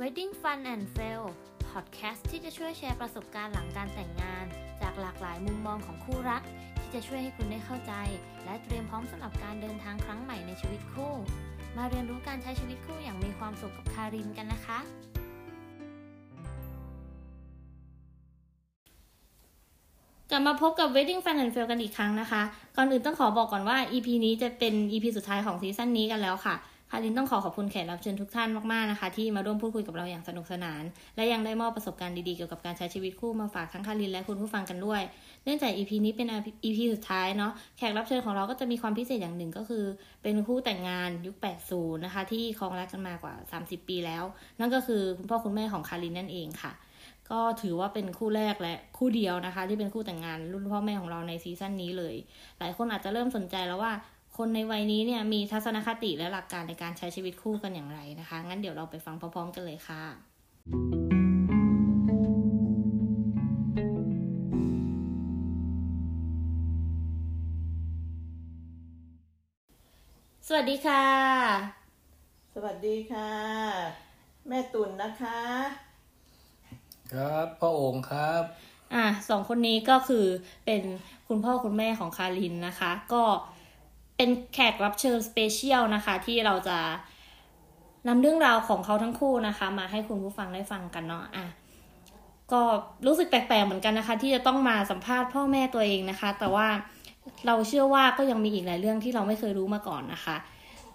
Wedding Fun and Fail พอดแคสต์ที่จะช่วยแชร์ประสบการณ์หลังการแต่งงาน จากหลากหลายมุมมองของคู่รัก ที่จะช่วยให้คุณได้เข้าใจ และเตรียมพร้อมสำหรับการเดินทางครั้งใหม่ในชีวิตคู่ มาเรียนรู้การใช้ชีวิตคู่อย่างมีความสุขกับคารินกันนะคะ กลับมาพบกับ Wedding Fun and Fail กันอีกครั้งนะคะ ก่อนอื่นต้องขอบอกก่อนว่า EP นี้จะเป็น EP สุดท้ายของซีซั่นนี้กันแล้วค่ะ คารินต้องขอขอบคุณแขกรับเชิญทุกท่านมากๆนะคะ ที่มาร่วมพูดคุยกับเราอย่างสนุกสนาน และยังได้มอบประสบการณ์ดีๆเกี่ยวกับการใช้ชีวิตคู่มาฝากทั้งคารินและคุณผู้ฟังกันด้วย เนื่องจาก EP นี้เป็น EP สุดท้ายเนาะแขกรับเชิญของเราก็จะมีความพิเศษอย่างหนึ่งก็คือ เป็นคู่แต่งงานยุค 80 นะคะ ที่ครองรักกันมากว่า 30 ปีแล้ว นั่นก็คือคุณพ่อคุณแม่ของคารินนั่นเองค่ะก็ถือว่าเป็นคู่แรกและคู่เดียวนะคะ ที่เป็นคู่แต่งงานรุ่นพ่อแม่ของเราในซีซั่นนี้เลย หลายคนอาจจะเริ่มสนใจแล้วว่า คนในวัยนี้เนี่ยมีทัศนคติและหลักการในการใช้ชีวิตคู่กันอย่างไรนะคะ งั้นเดี๋ยวเราไปฟังพร้อมๆกันเลยค่ะ สวัสดีค่ะ สวัสดีค่ะ แม่ตุ่นนะคะ ครับพ่อโองค์ครับ อะสองคนนี้ก็คือเป็นคุณพ่อคุณแม่ของคารินนะคะ ก็ เป็นแขกรับเชิญ special นะคะ ที่เราจะนำเรื่องราวของเขาทั้งคู่นะคะ มาให้คุณผู้ฟังได้ฟังกันเนาะอะก็รู้สึกแปลกๆเหมือนกันนะคะ ที่จะต้องมาสัมภาษณ์พ่อแม่ตัวเองนะคะ แต่ว่าเราเชื่อว่าก็ยังมีอีกหลายเรื่องที่เราไม่เคยรู้มาก่อนนะคะ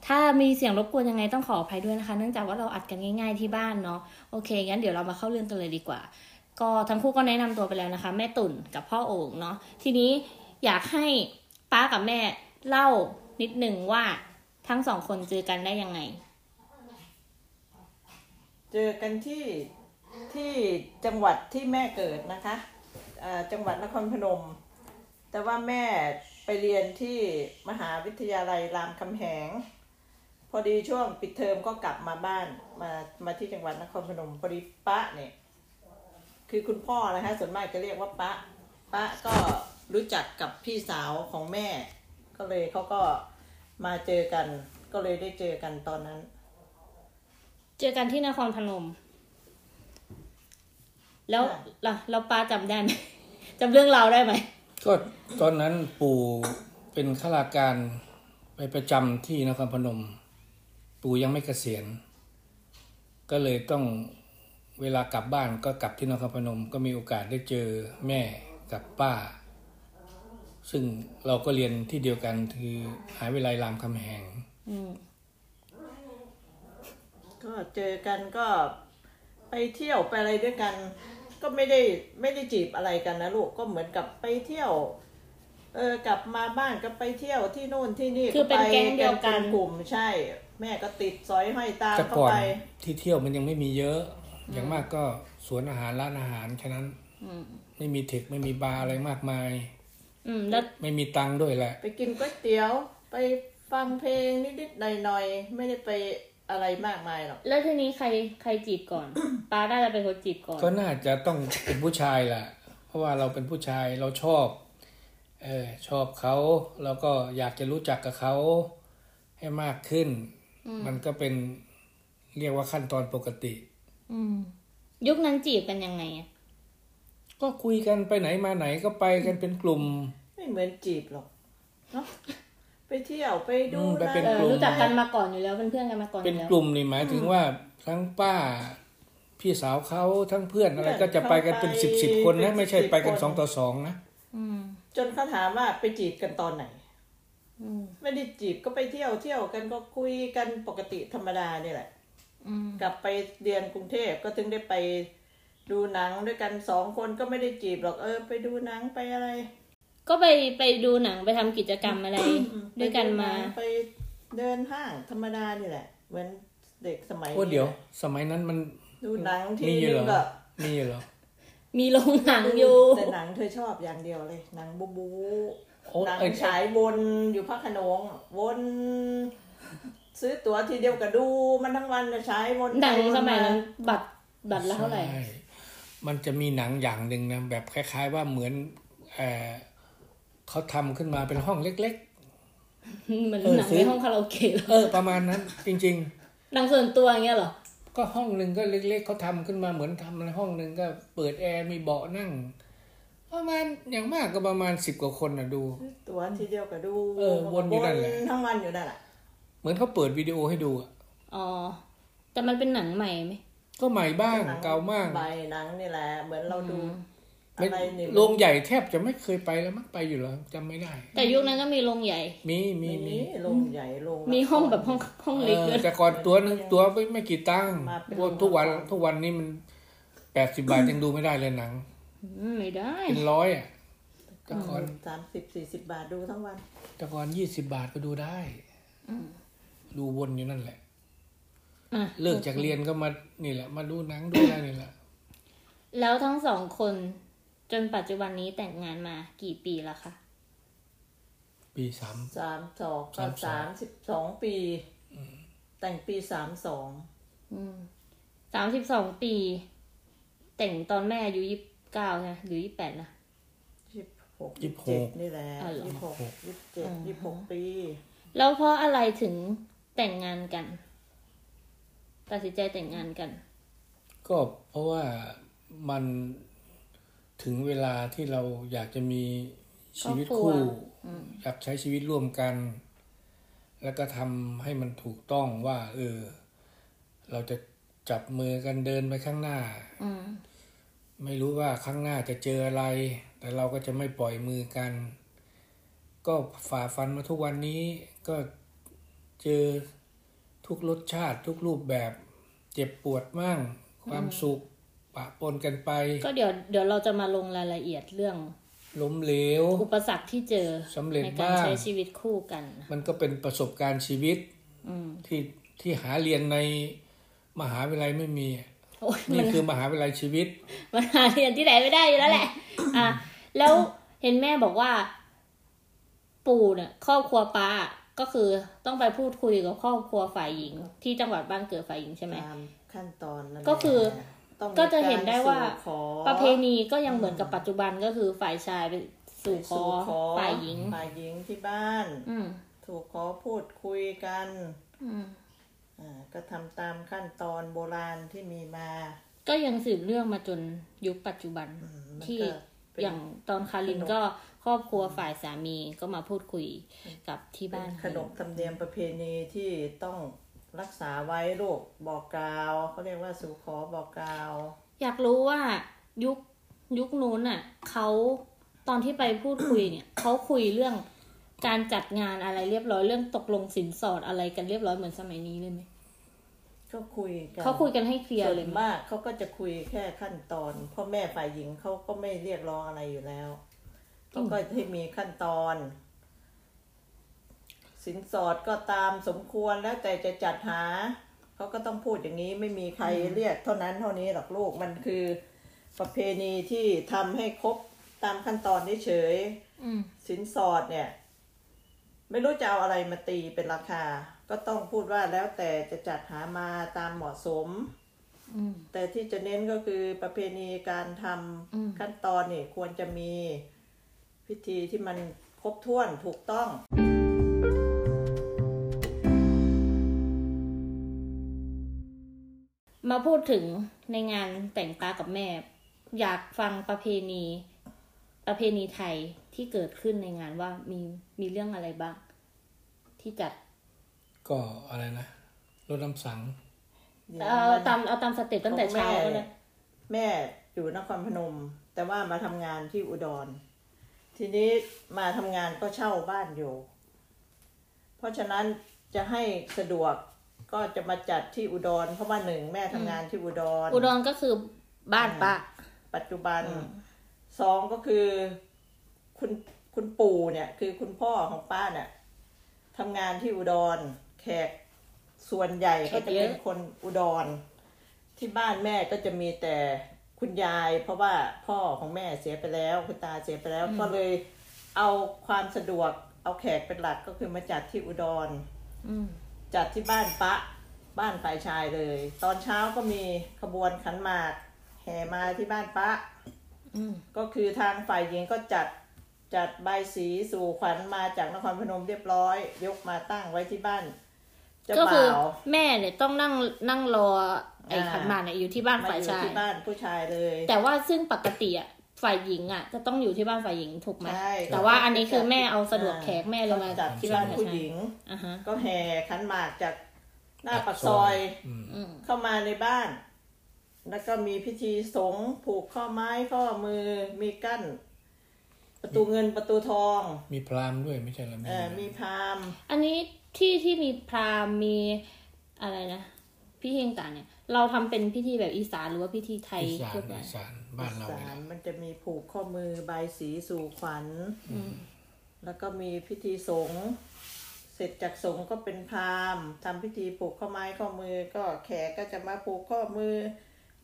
ถ้ามีเสียงรบกวนยังไงต้องขออภัยด้วยนะคะ เนื่องจากว่าเราอัดกันง่าย ๆที่บ้านเนาะโอเคงั้นเดี๋ยวเรามาเข้าเรื่องกันเลยดีกว่า ก็ทั้งคู่ก็แนะนำตัวไปแล้วนะคะ แม่ตุ่นกับพ่อโอ่งเนาะทีนี้อยากให้ป้ากับแม่ เล่านิดหนึ่งว่าทั้งสองคนเจอกันได้ยังไง เจอกันที่ที่จังหวัดที่แม่เกิดนะคะจังหวัดนครพนม แต่ว่าแม่ไปเรียนที่มหาวิทยาลัยรามคำแหง พอดีช่วงปิดเทอมก็กลับมาบ้านมามาที่จังหวัดนครพนมพอดีป้าเนี่ยคือคุณพ่อนะคะส่วนมากจะเรียกว่าป้าป้าก็รู้จักกับพี่สาวของแม่ ก็เลยเขาก็มาเจอกัน ก็เลยได้เจอกันตอนนั้น เจอกันที่นครพนม แล้วล่ะเราป้าจำได้ไหมจำเรื่องราวได้ไหมก็ตอนนั้นปู่เป็นข้าราชการไปประจำที่นครพนม ปู่ยังไม่เกษียณ ก็เลยต้องเวลากลับบ้านก็กลับที่นครพนม ก็มีโอกาสได้เจอแม่กับป้า ซึ่งเราก็เรียนที่เดียวกันคือมหาวิทยาลัยรามคำแหงอืมก็เจอกันก็ไปเที่ยวไปอะไรด้วยกัน ก็ไม่ได้ไม่ได้จีบอะไรกันนะลูกก็เหมือนกับไปเที่ยว เออกลับมาบ้านก็ไปเที่ยวที่นู่นที่นี่คือเป็นแก๊งเดียวกันป็กลุ่มใช่ แม่ก็ติดสอยห้อยตามแต่เข้าก่อนไปที่เที่ยวมันยังไม่มีเยอะ อย่างมากก็สวนอาหารร้านอาหารแค่นั้นอืมไม่มีเทคไม่มีบาร์อะไรมากมาย อืมแล้วไม่มีตังค์ด้วยแหละ ไปกินก๋วยเตี๋ยว ไปฟังเพลงนิดๆหน่อยๆไม่ได้ไปอะไรมากมายหรอก แล้วทีนี้ใครใครจีบก่อน ป้าได้จะเป็นคนจีบก่อน ก็น่าจะต้องเป็นผู้ชายแหละเพราะว่าเราเป็นผู้ชายเราชอบ เออชอบเขาเราก็อยากจะรู้จักกับเขาให้มากขึ้น มันก็เป็นเรียกว่าขั้นตอนปกติ อืม ยุคนั้นจีบกันยังไงอะ ก็คุยกันไปไหนมาไหนก็ไปกันเป็นกลุ่ม ไม่เหมือนจีบหรอกเนาะไปเที่ยวไปดูอืมไปเป็นเออกลุ่มรู้จักกันมาก่อนอยู่แล้วเป็นเพื่อนกันมาก่อนอเป็นยู่แล้วกลุ่มนี่หมายถึงว่าทั้งป้า พี่สาวเขาทั้งเพื่อนอะไรก็จะไปกันเป็นสิบสิบคนนะไม่ใช่ไปกันสองต่อสองนะอืมจนเขาถามว่าไปจีบกันตอนไหนอืมไม่ได้จีบก็ไปเที่ยวเที่ยวกันก็คุยกันปกติธรรมดานี่แหละอืมกลับไปเรียนกรุงเทพก็ถึงได้ไป ดูหนังด้วยกันสองคนก็ไม่ได้จีบหรอกเออ ไปดูหนังไปอะไร ก็ไปไปดูหนังไปทำกิจกรรมอะไร ด้วยกันมา ไปเดินห้างธรรมดานี่แหละ เหมือนเด็กสมัยโอ้นี้เดี๋ยวแหละสมัยนั้นมันดูหนังทีมีอยู่นึเหรงอก็มีอยู่เหรอมีโรงหนังอยู่ แต่หนังเธอชอบอย่างเดียวเลย หนังบูบูโอ้หนังไอ้ฉายวนอยู่พระโขนงวน ซื้อตั๋วทีเดียวก็ดูมันทั้งวันน่ะฉายวนหนังไปวสมัยานั้นบัตรบัตรละเท่าไหร่ ใช่ มันจะมีหนังอย่างหนึ่งนะแบบคล้าย ๆ ว่าเหมือนเออเขาทำขึ้นมาเป็นห้องเล็กเหมือนเออหนังซื้ในอห้องคาราโอเกะๆเออประมาณนั้นจริงหนังส่วนตัวอย่างเงี้ยเหรอๆก็ห้องหนึ่งก็เล็ก ๆเขาทำขึ้นมาเหมือนทำในห้องหนึ่งก็เปิดแอร์มีเบาะนั่งประมาณอย่างมากก็ประมาณสิบกว่าคนนะดู ตัวทีเดียวก็ดูเออวนอยู่นั่นแหละทั้งวันอยู่นั่นแหละเหมือนเขาเปิดวิดีโอให้ดูอะอ๋อแต่มันเป็นหนังใหม่ไหม ก็ใหม่บ้างเก่ามากใบหนังนี่แหละ เหมือนเราดูไม่อะไรนี่โรงใหญ่แทบจะไม่เคยไปแล้วมั้งไปอยู่แล้วจำไม่ได้ แต่ยุคนั้นก็มีโรงใหญ่ มีมีมีมีโรงใหญ่โรงมีห้องแบบห้องห้องเอเล็กอเลยแต่ก่อนตัวนึงตัวไม่ไม่กี่ตังค์มาเป็นพวกทุกวันทุกวันนี้มันแปดสิบบาทยังดูไม่ได้เลยหนังอืมไม่ได้เป็นร้อยอะแต่ก่อนสามสิบสี่สิบบาทดูทั้งวันแต่ก่อนยี่สิบบาทก็ดูได้ดูวนอยู่นั่นแหละอะ เลิกจากเรียนก็มานี่แหละ มาดูหนังดูอะไรนี่แหละ แล้วทั้งสองคนจนปัจจุบันนี้แต่งงานมากี่ปีแล้วคะ ปีสามสามสองก็สามสองสามสิบสองปี แต่งปีสามสองสามสิบสองปี แต่งตอนแม่อายุยี่สิบเก้าใช่ไหมหรือยี่สิบแปดนะยี่สิบหกยี่สิบหเจ็ดกนี่แหละอ๋อเหรอยี่สิบหกยี่สิบเจ็ดยี่สิบหกปี แล้วเพราะอะไรถึงแต่งงานกัน ตัดสินใจแต่งงานกัน ก็เพราะว่ามันถึงเวลาที่เราอยากจะมีชีวิตครอบครัวคู่อยากใช้ชีวิตร่วมกัน แล้วก็ทำให้มันถูกต้องว่า เออ เราจะจับมือกันเดินไปข้างหน้าอืมไม่รู้ว่าข้างหน้าจะเจออะไร แต่เราก็จะไม่ปล่อยมือกัน ก็ฝ่าฟันมาทุกวันนี้ก็เจอ ทุกรสชาติทุกรูปแบบ เจ็บปวดมั่ง ความสุขปะปนกันไป ก็เดี๋ยวเดี๋ยวเราจะมาลงรายละเอียดเรื่องล้มเหลว อุปสรรคที่เจอสำเร็จในการบ้างใช้ชีวิตคู่กัน มันก็เป็นประสบการณ์ชีวิตอืมที่ที่หาเรียนในมหาวิทยาลัยไม่มีโอ้ยนี่มันคือมหาวิทยาลัยชีวิตมันหาเรียนที่ไหนไม่ได้อยู่แล้วแหละ อะแล้วเห็นแม่บอกว่า ปู่เนี่ยครอบครัวป้า ก็คือต้องไปพูดคุยกับครอบครัวฝ่ายหญิง ที่จังหวัดบ้านเกิดฝ่ายหญิงใช่ไหมตามขั้นตอนนั่นแหละก็คือต้องมีก็จะเห็นได้ว่ากรสู่ขอประเพณีก็ยังเหมือนกับปัจจุบันก็คือฝ่ายชายไปสู่ขอสู่ขอฝ่ายหญิงฝ่ายหญิงที่บ้าน อืมถูกขอพูดคุยกันอืมอ่าก็ทำตามขั้นตอนโบราณที่มีมา ก็ยังสืบเรื่องมาจนยุคปัจจุบันอืมมันที่ก็เป็นอย่างตอนคารินก็ ครอบครัวฝ่ายสามีก็มาพูดคุยกับที่เป็บ้านนขนบธรรมเนียมประเพณีที่ต้องรักษาไว้ลูกบอกกล่าวเขาเรียกว่าสู่ขอบอกกล่าว อยากรู้ว่ายุคยุคนู้นน่ะเขาตอนที่ไปพูดคุยเนี่ยเขาคุยเรื่องการจัดงานอะไรเรียบร้อยเรื่องตกลงสินสอดอะไรกันเรียบร้อยเหมือนสมัยนี้เลยไหมก็คุยกันเขาคุยกันให้เคลียร์ส่วเลยนไหมมากเขาก็จะคุยแค่ขั้นตอนพ่อแม่ฝ่ายหญิงเขาก็ไม่เรียกร้องอะไรอยู่แล้ว เขาก็ให้มีขั้นตอน สินสอดก็ตามสมควรแล้วแต่จะจัดหาเขาก็ต้องพูดอย่างนี้ไม่มีใครเรียกเท่านั้นเท่านี้หรอกลูกมันคือประเพณีที่ทำให้ครบตามขั้นตอนเฉยๆอืมสินสอดเนี่ย ไม่รู้จะเอาอะไรมาตีเป็นราคา ก็ต้องพูดว่าแล้วแต่จะจัดหามาตามเหมาะสมอืมแต่ที่จะเน้นก็คือประเพณีการทอืมำขั้นตอนนี่ควรจะมี พิธีที่มันครบถ้วนถูกต้อง มาพูดถึงในงานแต่งตากับแม่ อยากฟังประเพณี ประเพณีไทยที่เกิดขึ้นในงานว่ามีมีเรื่องอะไรบ้าง ที่จัดก็อะไรนะรถน้ำสังเดี๋ยวเอามัน ตามเอาตามสเต็ปตั้งแต่เช้าก็ได้แม่อยู่นครพนม แต่ว่ามาทำงานที่อุดร ทีนี้มาทำงานก็เช่าบ้านอยู่ เพราะฉะนั้นจะให้สะดวกก็จะมาจัดที่อุดร เพราะว่าหนึ่งแม่ทำงานที่อุดร อุดรก็คือบ้านป้าปัจจุบันอืมสองก็คือคุณคุณปู่เนี่ย คือคุณพ่อของป้าเนี่ยทำงานที่อุดร แขกส่วนใหญ่ก็จะเป็นคนอุดร ที่บ้านแม่ก็จะมีแต่ คุณยาย เพราะว่าพ่อของแม่เสียไปแล้ว คุณตาเสียไปแล้ว ก็เลยเอาความสะดวก เอาแขกเป็นหลักก็คือมาจัดที่อุดรอืมจัดที่บ้านปะบ้านฝ่ายชายเลย ตอนเช้าก็มีขบวนขันหมากแห่มาที่บ้านปะอืมก็คือทางฝ่ายหญิงก็จัดจัดใบายสีสู่ขวัญมาจากนครพนมเรียบร้อย ยกมาตั้งไว้ที่บ้าน เจ้าก็คือบ่าวแม่เนี่ยต้องนั่งนั่งรอ ไอ้อ่าขันหมากเนี่ยอยู่ที่บ้านมาฝ่ายอยู่ชายที่บ้านผู้ชายเลย แต่ว่าซึ่งปกติอะฝ่ายหญิงอะจะต้องอยู่ที่บ้านฝ่ายหญิงถูกไหมใช่แต่ว่าอันนี้คือแม่เอาสะดวกแขกแม่เลยมาจัดที่ที่บ้าบ้านนฝ่ายผู้ชาหยญิงอ่าฮะก็แห่ขันหมากจากหน้าจากปากซซออยยอืมอืมเข้ามาในบ้าน แล้วก็มีพิธีสงฆ์ผูกข้อไม้ข้อมือมีกั้น ประตูเงินประตูทอง มีพราหมณ์ด้วยไม่ใช่เหรอเออมีพราหมณ์อันนี้ที่ที่มีพราหมณ์มีอะไรนะพิธีต่างๆเนี่ย เราทำเป็นพิธีแบบอีสานหรือว่าพิธีไทยอีสานทั่วไปอีสานบ้านเราสาเนี่ยรมันจะมีผูกข้อมือใบายสีสู่ขวัญแล้วก็มีพิธีสงฆ์เสร็จจากสงฆ์ก็เป็นพราหมณ์ทำพิธีผูกข้อไม้ข้อมือ ก็แขกก็จะมาผูกข้อมือ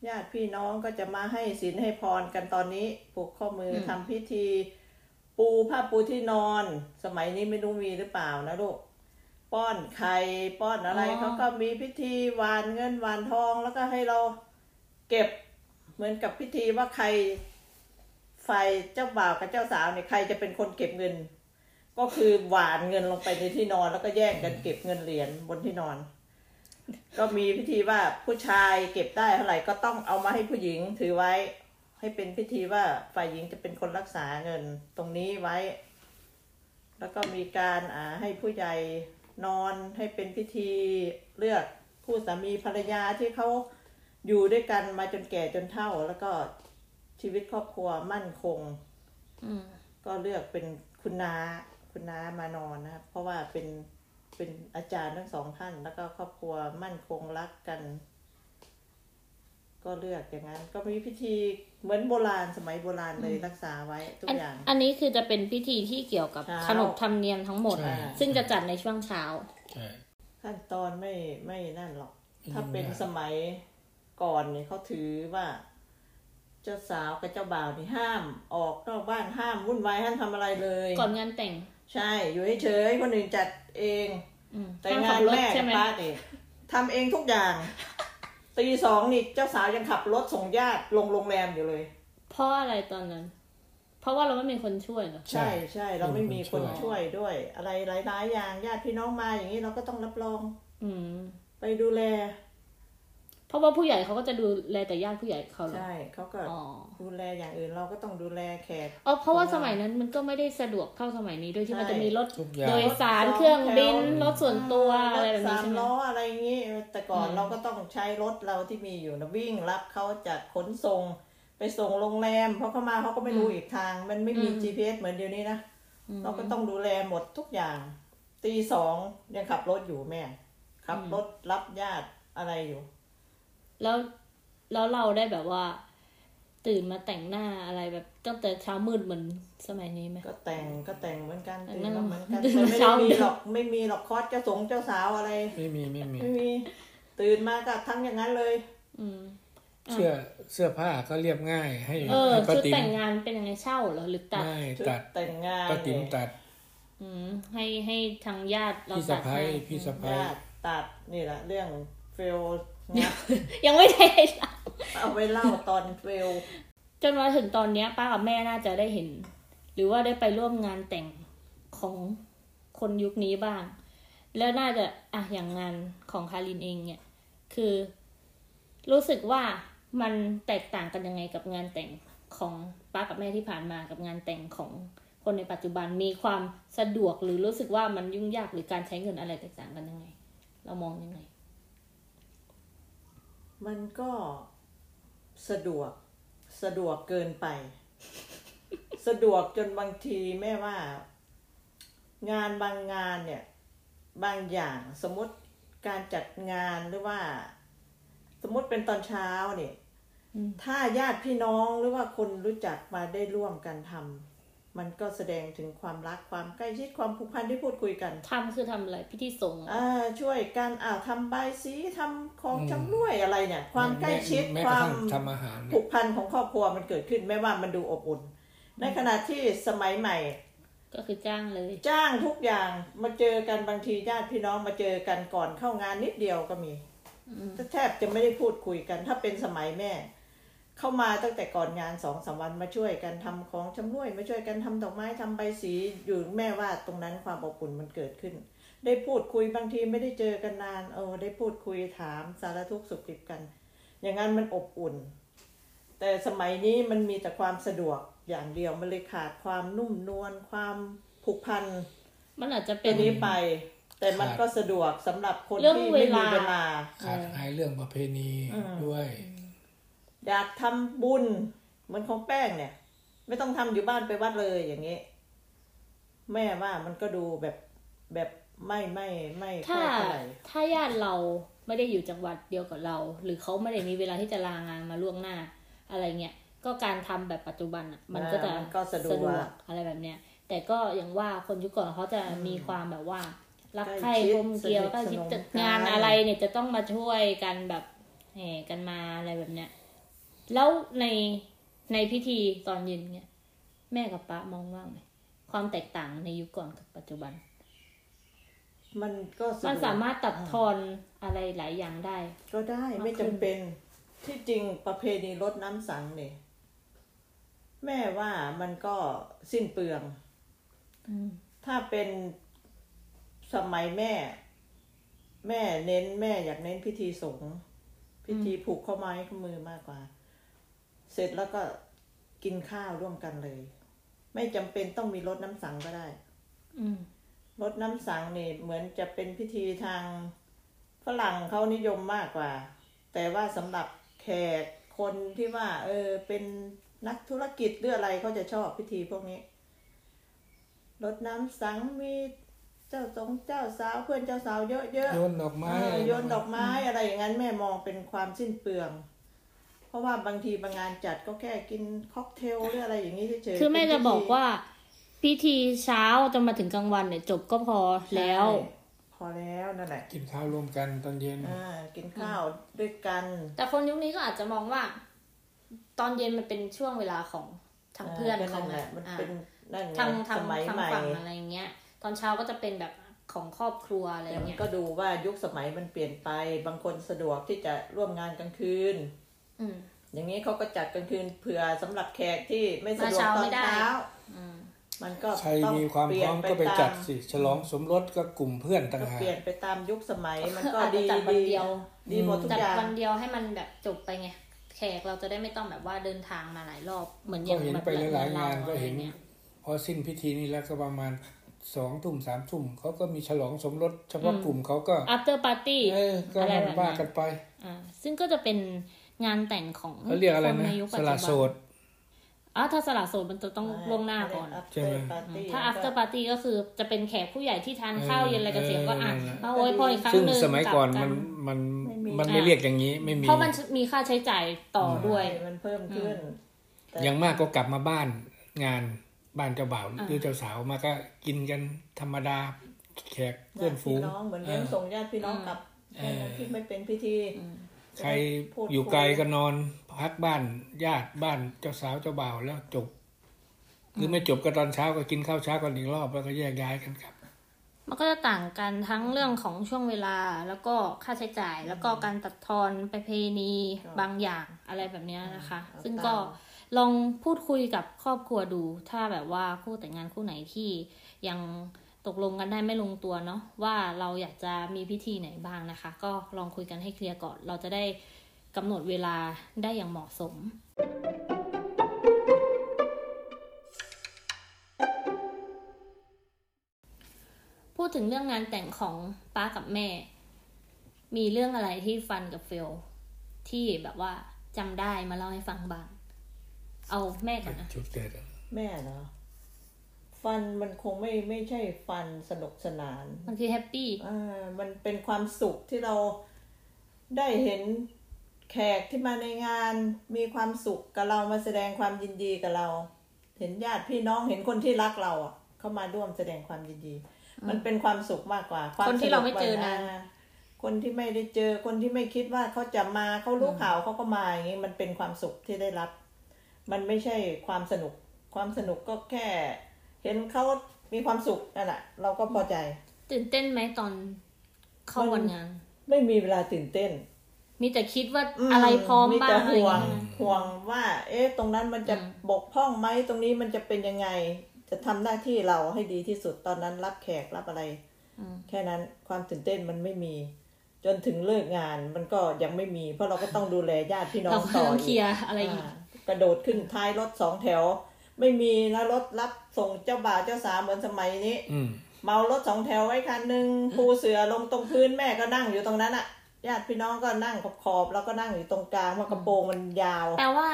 ญาติพี่น้องก็จะมาให้ศีลให้พรกันตอนนี้ผูกข้อมืออทำพิธี ปูผ้าปูที่นอน สมัยนี้ไม่รู้มีหรือเปล่านะลูก ป้อนไข่ป้อนอะไรอ๋อ เขาก็มีพิธีหวานเงินหวานทองแล้วก็ให้เราเก็บเหมือนกับพิธีว่าใครฝ่ายเจ้าบ่าวกับเจ้าสาวเนี่ยใครจะเป็นคนเก็บเงิน ก็คือหวานเงินลงไปในที่นอน แล้วก็แย่งกันเก็บเงินเหรียญบนที่นอน ก็มีพิธีว่าผู้ชายเก็บได้เท่าไหร่ก็ต้องเอามาให้ผู้หญิงถือไว้ ให้เป็นพิธีว่าฝ่ายหญิงจะเป็นคนรักษาเงินตรงนี้ไว้ แล้วก็มีการอ่าให้ผู้ใหญ่ นอนให้เป็นพิธีเลือกคู่สามีภรรยาที่เขาอยู่ด้วยกันมาจนแก่จนเฒ่า แล้วก็ชีวิตครอบครัวมั่นคงก็เลือกเป็นคุณนาคุณนามานอนนะครับ เพราะว่าเป็นเป็นอาจารย์ทั้งสองท่าน แล้วก็ครอบครัวมั่นคงรักกัน ก็เลือกอย่างนั้น ก็มีพิธีเหมือนโบราณสมัยโบราณเลยรักษาไว้ทุกอันอย่าง อันนี้คือจะเป็นพิธีที่เกี่ยวกับเช้าขนบธรรมเนียมทั้งหมดใช่ซึ่งจะจัดในช่วงเช้าใช่ขั้นตอนไม่ไม่นั่นหรอกไม่ถ้าเป็นยุ่งยากสมัยก่อนเนี่ยเขาถือว่าเจ้าสาวกับเจ้าบ่าวนี่ห้าม ออกนอกบ้านห้ามวุ่นวายห้ามทำอะไรเลย ก่อนงานแต่ง ใช่ อยู่เฉยๆคนอื่นจัดเองอืมแต่ห้ามงาขันบรถแม่ใช่กับไหมป้าเนี่ยทำเองทุกอย่าง ตีสองนี่เจ้าสาวยังขับรถส่งญาติลงโรงแรมอยู่เลย เพราะอะไรตอนนั้น เพราะว่าเราไม่มีคนช่วยเหรอใช่ใช่เราไม่มีคนช่วยด้วย อะไรหลายๆอย่างญาติพี่น้องมาอย่างนี้เราก็ต้องรับรอง อืมไปดูแล เพราะว่าผู้ใหญ่เขาก็จะดูแลแต่ญาติผู้ใหญ่เขาเหรอใช่เขาก็อ๋อดูแลอย่างอื่นเราก็ต้องดูแลแขกอ๋อเพราะว่าสมัยนั้นมันก็ไม่ได้สะดวกเท่าสมัยนี้ด้วยที่ใช่มันจะมีรถทุกอย่างโดยสารเครื่องบินรถส่วนตัวอะไรแบบสานี้มใช่ไหมล้ออะไรอย่างนี้แต่ก่อนอืมเราก็ต้องใช้รถเราที่มีอยู่นะวิ่งรับเขาจากขนส่งไปส่งโรงแรมเพราะเขามาเขาก็ไม่รู้อีกทาง มันไม่มี GPS เหมือนเดี๋ยวนี้นะเราก็ต้องดูแลหมดทุกอย่างตีสองยังขับรถอยู่แม่ขับรถรับญาติอะไรอยู่ แล้วแล้วเราได้แบบว่า ตื่นมาแต่งหน้าอะไรแบบตั้งแต่เช้ามืดเหมือนสมัยนี้ไหมก็แต่งก็แต่งเหมือนกันแต่ตื่นนั่งมาเหมือนกันตื่นแต่ไม่เช้าได้มีหรอกไม่มีหรอกคอสเจ้าสงเจ้าสาวอะไร ไม่มีไม่มีไม่มี ตื่นมาก็ทั้งอย่างนั้นเลย อืมเสื้อเสื้อผ้าก็เรียบง่ายให้เออให้ป้าชุดติ๋มแต่งงานเป็นยังไงเช่าเหรอหรือตัดไม่ชุดตัดแต่งงานป้าติ๋มเนี่ยตัด อืมให้ให้ทางญาติเราพี่ตัสะดพ้าให้ยพี่สะพ้ายญาติตัดนี่แหละเรื่องเฟลนะ ยังไม่ได้ให้เราเอาไว้เล่าตอนเฟลจนมาถึงตอนเนี้ยป้ากับแม่น่าจะได้เห็น หรือว่าได้ไปร่วมงานแต่งของคนยุคนี้บ้าง แล้วน่าจะอะอย่างงานของคารินเองเนี่ย คือ รู้สึกว่ามันแตกต่างกันยังไงกับงานแต่งของป้ากับแม่ที่ผ่านมากับงานแต่งของคนในปัจจุบันมีความสะดวกหรือรู้สึกว่ามันยุ่งยากหรือการใช้เงินอะไรแตกต่างกันยังไง เรามองยังไง มันก็สะดวกสะดวกเกินไป สะดวกจนบางทีแม่ว่า งานบางงานเนี่ย บางอย่างสมมติการจัดงานหรือว่า สมมติเป็นตอนเช้าเนี่ยอืมถ้าญาติพี่น้องหรือว่าคนรู้จักมาได้ร่วมกันทำ มันก็แสดงถึงความรักความใกล้ชิดความผูกพันที่พูดคุยกันทำคือทำอะไรพิธีสงฆ์เหรออ่าช่วยกันอ่าทำใบายสีทำของชำร่วยอะไรเนี่ย ความใกล้ชิดแม้คกระวามทั่งทำอาหารผูกพันของครอบครัวมันเกิดขึ้นไม่ว่ามันดูอบอุ่น ในขณะที่สมัยใหม่ ก็คือจ้างเลย จ้างทุกอย่างมาเจอกันบางทีญาติพี่น้องมาเจอกันก่อนเข้างานนิดเดียวก็มีแทบจะไม่ได้พูดคุยกัน ถ้าเป็นสมัยแม่ เข้ามาตั้งแต่ก่อนงานสองสามวันมาช่วยกันทำของชำร่วยมาช่วยกันทำดอกไม้ทำใบสีอยู่แม่ว่าตรงนั้นความอบอุ่นมันเกิดขึ้น ได้พูดคุยบางทีไม่ได้เจอกันนานเออได้พูดคุยถามสารทุกข์สุขดิบกัน อย่างนั้นมันอบอุ่น แต่สมัยนี้มันมีแต่ความสะดวกอย่างเดียวมันเลยขาดความนุ่มนวลความผูกพันมันอาจจะตัเป็วนนี้ไป แต่มันก็สะดวกสำหรับคนเรื่องที่ไม่มีเวลาเวลาขาดหายเรื่องประเพณีด้วย อยากทำบุญเหมือนของแป้งเนี่ย ไม่ต้องทำอยู่บ้านไปวัดเลยอย่างนี้ แม่ว่ามันก็ดูแบบแบบไม่ไม่ไม่ค่ถ้าอยเท่าไหร่ถ้าญาติเราไม่ได้อยู่จังหวัดเดียวกับเรา หรือเขาไม่ได้มีเวลาที่จะลางานมาล่วงหน้าอะไรเงี้ยก็การทำแบบปัจจุบันอะ มันก็จะอ่ามันก็สะดวกอะไรแบบเนี้ยแต่ก็อย่างว่าคนยุคก่อนเขาจะมีความแบบว่า รักใคร่ใกล้ชิดกลมเกลียวสนิทก็คิดสนมจัดกันงานอะไรเนี่ยจะต้องมาช่วยกันแบบแห่กันมาอะไรแบบเนี้ย แล้วในในพิธีตอนเย็นเนี่ย แม่กับป้ามองว่าไงความแตกต่างในยุคก่อนกับปัจจุบัน มันก็สะดวกมันสามารถตัดทอนอะไรหลายอย่างได้ ก็ได้มากไม่ขึ้จำนเป็นที่จริงประเพณีรดน้ำสังเนี่ยแม่ว่ามันก็สิ้นเปลืองอืมถ้าเป็นสมัยแม่ แม่เน้นแม่อยากเน้นพิธีสงฆ์พิธีผูกข้อไม้ข้อมือมากกว่า เสร็จแล้วก็กินข้าวร่วมกันเลย ไม่จำเป็นต้องมีรดน้ำสังก็ได้ อืมรดน้ำสังเนี่ยเหมือนจะเป็นพิธีทางฝรั่งเขานิยมมากกว่า แต่ว่าสำหรับแขกคนที่ว่า เออ เป็นนักธุรกิจหรืออะไรเขาจะชอบพิธีพวกนี้รดน้ำสังมีเจ้าสงเจ้าสาวเพื่อนเจ้าสาวเยอะๆโยนดอกไม้เออโยนดอกไม้อะไรอย่างนั้นแม่มองเป็นความสิ้นเปลืองเพ ราะว่าบางทีบางงานจัดก็แค่กินค็อกเทลหรืออะไรอย่างนี้เฉยๆคือแม่เป็นจะพิธีบอกว่าพิธีเช้าจนมาถึงกลางวันเนี่ย จบก็พอแล้วใช่พอแล้วนั่นแหละกินข้าวร่วมกันตอนเย็นอ่ากินข้าวด้วยกัน แต่คนยุคนี้ก็อาจจะมองว่า ตอนเย็นมันเป็นช่วงเวลาของทางเพื่อนก็เขานั่นแหไงละมันอ่าเป็นนั่นไงทางสทางมัยทางใหม่ฝั่งอะไรอย่างเงี้ย ตอนเช้าก็จะเป็นแบบของครอบครัวอะไรแต่มันเงี้ยก็ดูว่ายุคสมัยมันเปลี่ยนไป บางคนสะดวกที่จะร่วมงานกลางคืน อืม อย่างนี้เขาก็จัดกลางคืนเผื่อสำหรับแขกที่ไม่สะดวกมาเช้าตอไม่นได้เช้าอืมมันก็ใครต้องมีความเปพลี่ยร้นอมก็ไปตามจัดสิ ฉลองสมรสก็กลุ่มเพื่อนต่างก็หากเปลี่ยนไปตามยุคสมัยมันก็อาจจะดีจัดวันดีเดียวดีหมดทุกจัดอย่างวันเดียวให้มันแบบจบไปไงแขกเราจะได้ไม่ต้องแบบว่าเดินทางมาหลายรอบเหมือนอก็ย่างเห็นแบบไปหลายๆเรงานเรก็เห็นอะไรงี้ยพอสิ้นพิธีนี้แล้วก็ประมาณสองทุ่มสามทุ่มเขาก็มีฉลองสมรสเฉพาะกลุ่มเขาก็ after party เออก็อะไรนั่นแบบว่านั้นกันไปอ่าซึ่งก็จะเป็น งานแต่งของเขาเรียกอะไรคนนะในยุคปัสจจุละบัโสดอะถ้าสละโสดมันจะต้องล่วงหน้าก่อนใช่ไหมถ้า after party ก็คือจะเป็นแขกผู้ใหญ่ที่ทานข้าวเย็นอะไรกันเสร็จก็อะเออนั่นแหละมาโวยพรอีกครั้งซึ่งหนึ่งสมัยก่อนลัมันบมันไม่มีมันไม่เรียกอย่างนี้ไม่มีเพราะมันมีค่าใช้จ่ายต่อด้วยใช่มันเพิ่มขึ้นแต่อย่างมากก็กลับมาบ้านงานบ้านเจ้าบ่าวหรือเจ้าสาวมาก็กินกันธรรมดาแขกเพื่อนฝูงญาติพี่น้องเหมือนเลี้ยงส่งญาติพี่น้องกลับเออที่ไม่เป็นพิธี ใครอยู่ไกลก็นอน พักบ้านญาติบ้านเจ้าสาวเจ้าบ่าวแล้วจบหรือไม่จบก็ตอนเช้าก็กินข้าวเช้ากันอีกรอบแล้วก็แยกย้ายกันกลับ มันก็จะต่างกันทั้งเรื่องของช่วงเวลาแล้วก็ค่าใช้จ่าย แล้วก็การตัดทอนประเพณีบางอย่างอะไรแบบเนี้ยนะคะ ซึ่งก็ลองพูดคุยกับครอบครัวดู ถ้าแบบว่าคู่แต่งงานคู่ไหนที่ยัง ตกลงกันได้ไม่ลงตัวเนาะว่าเราอยากจะมีพิธีไหนบ้างนะคะ ก็ลองคุยกันให้เคลียร์ก่อน เราจะได้กำหนดเวลาได้อย่างเหมาะสม พูดถึงเรื่องงานแต่งของป้ากับแม่ มีเรื่องอะไรที่ฟันกับเฟลที่แบบว่าจำได้มาเล่าให้ฟังบ้าง เอาแม่ก่อนนะจุดเด็ดอะแม่เนาะ ฟันมันคงไม่ไม่ใช่ฟันสนุกสนาน มันคือแฮปปี้อ่ามันเป็นความสุขที่เราได้เห็นแขกที่มาในงานมีความสุขกับเรามาแสดงความยินดีกับเรา เห็นญาติพี่น้องเห็นคนที่รักเราอะ เข้ามาร่วมแสดงความยินดี มันเป็นความสุขมากกว่าความคนที่เราไม่เจอสกนานอ่คนที่ไม่ได้เจอคนที่ไม่คิดว่าเขาจะมาเขารู้ข่าวเขาก็มาอย่างนี้มันเป็นความสุขที่ได้รับ มันไม่ใช่ความสนุก ความสนุกก็แค่ เห็นเขามีความสุขนั่นแหละเราก็พอใจ ตื่นเต้นไหมตอนเข้าวันงาน ไม่มีเวลาตื่นเต้น มีแต่คิดว่ามอะไรพร้อมมีบ้าแต่งอะไรอห่วย่างงเงี้ยห่วงว่า เอ๊ะ ตรงนั้นมันจะอืมบกพร่องไหมตรงนี้มันจะเป็นยังไง จะทำหน้าที่เราให้ดีที่สุดตอนนั้นรับแขกรับอะไรอืมแค่นั้นความตื่นเต้นมันไม่มี จนถึงเลิกงานมันก็ยังไม่มี เพราะเราก็ต้องดูแลญาติพี่น้อเรางก็ต่อต้องอีเคลีกยร์อะไรอีกอ่ากระโดดขึ้นท้ายรถสองแถว ไม่มีนะรถรับส่งเจ้าบ่าวเจ้าสาวเหมือนสมัยนี้อืมเมารถสองแถวไว้คันหนึ่งปูเสือลงตรงพื้นแม่ก็นั่งอยู่ตรงนั้นอะญาติพี่น้องก็นั่งขอบๆแล้วก็นั่งอยู่ตรงกลางเพราะกระโปรงมันยาวแปลว่า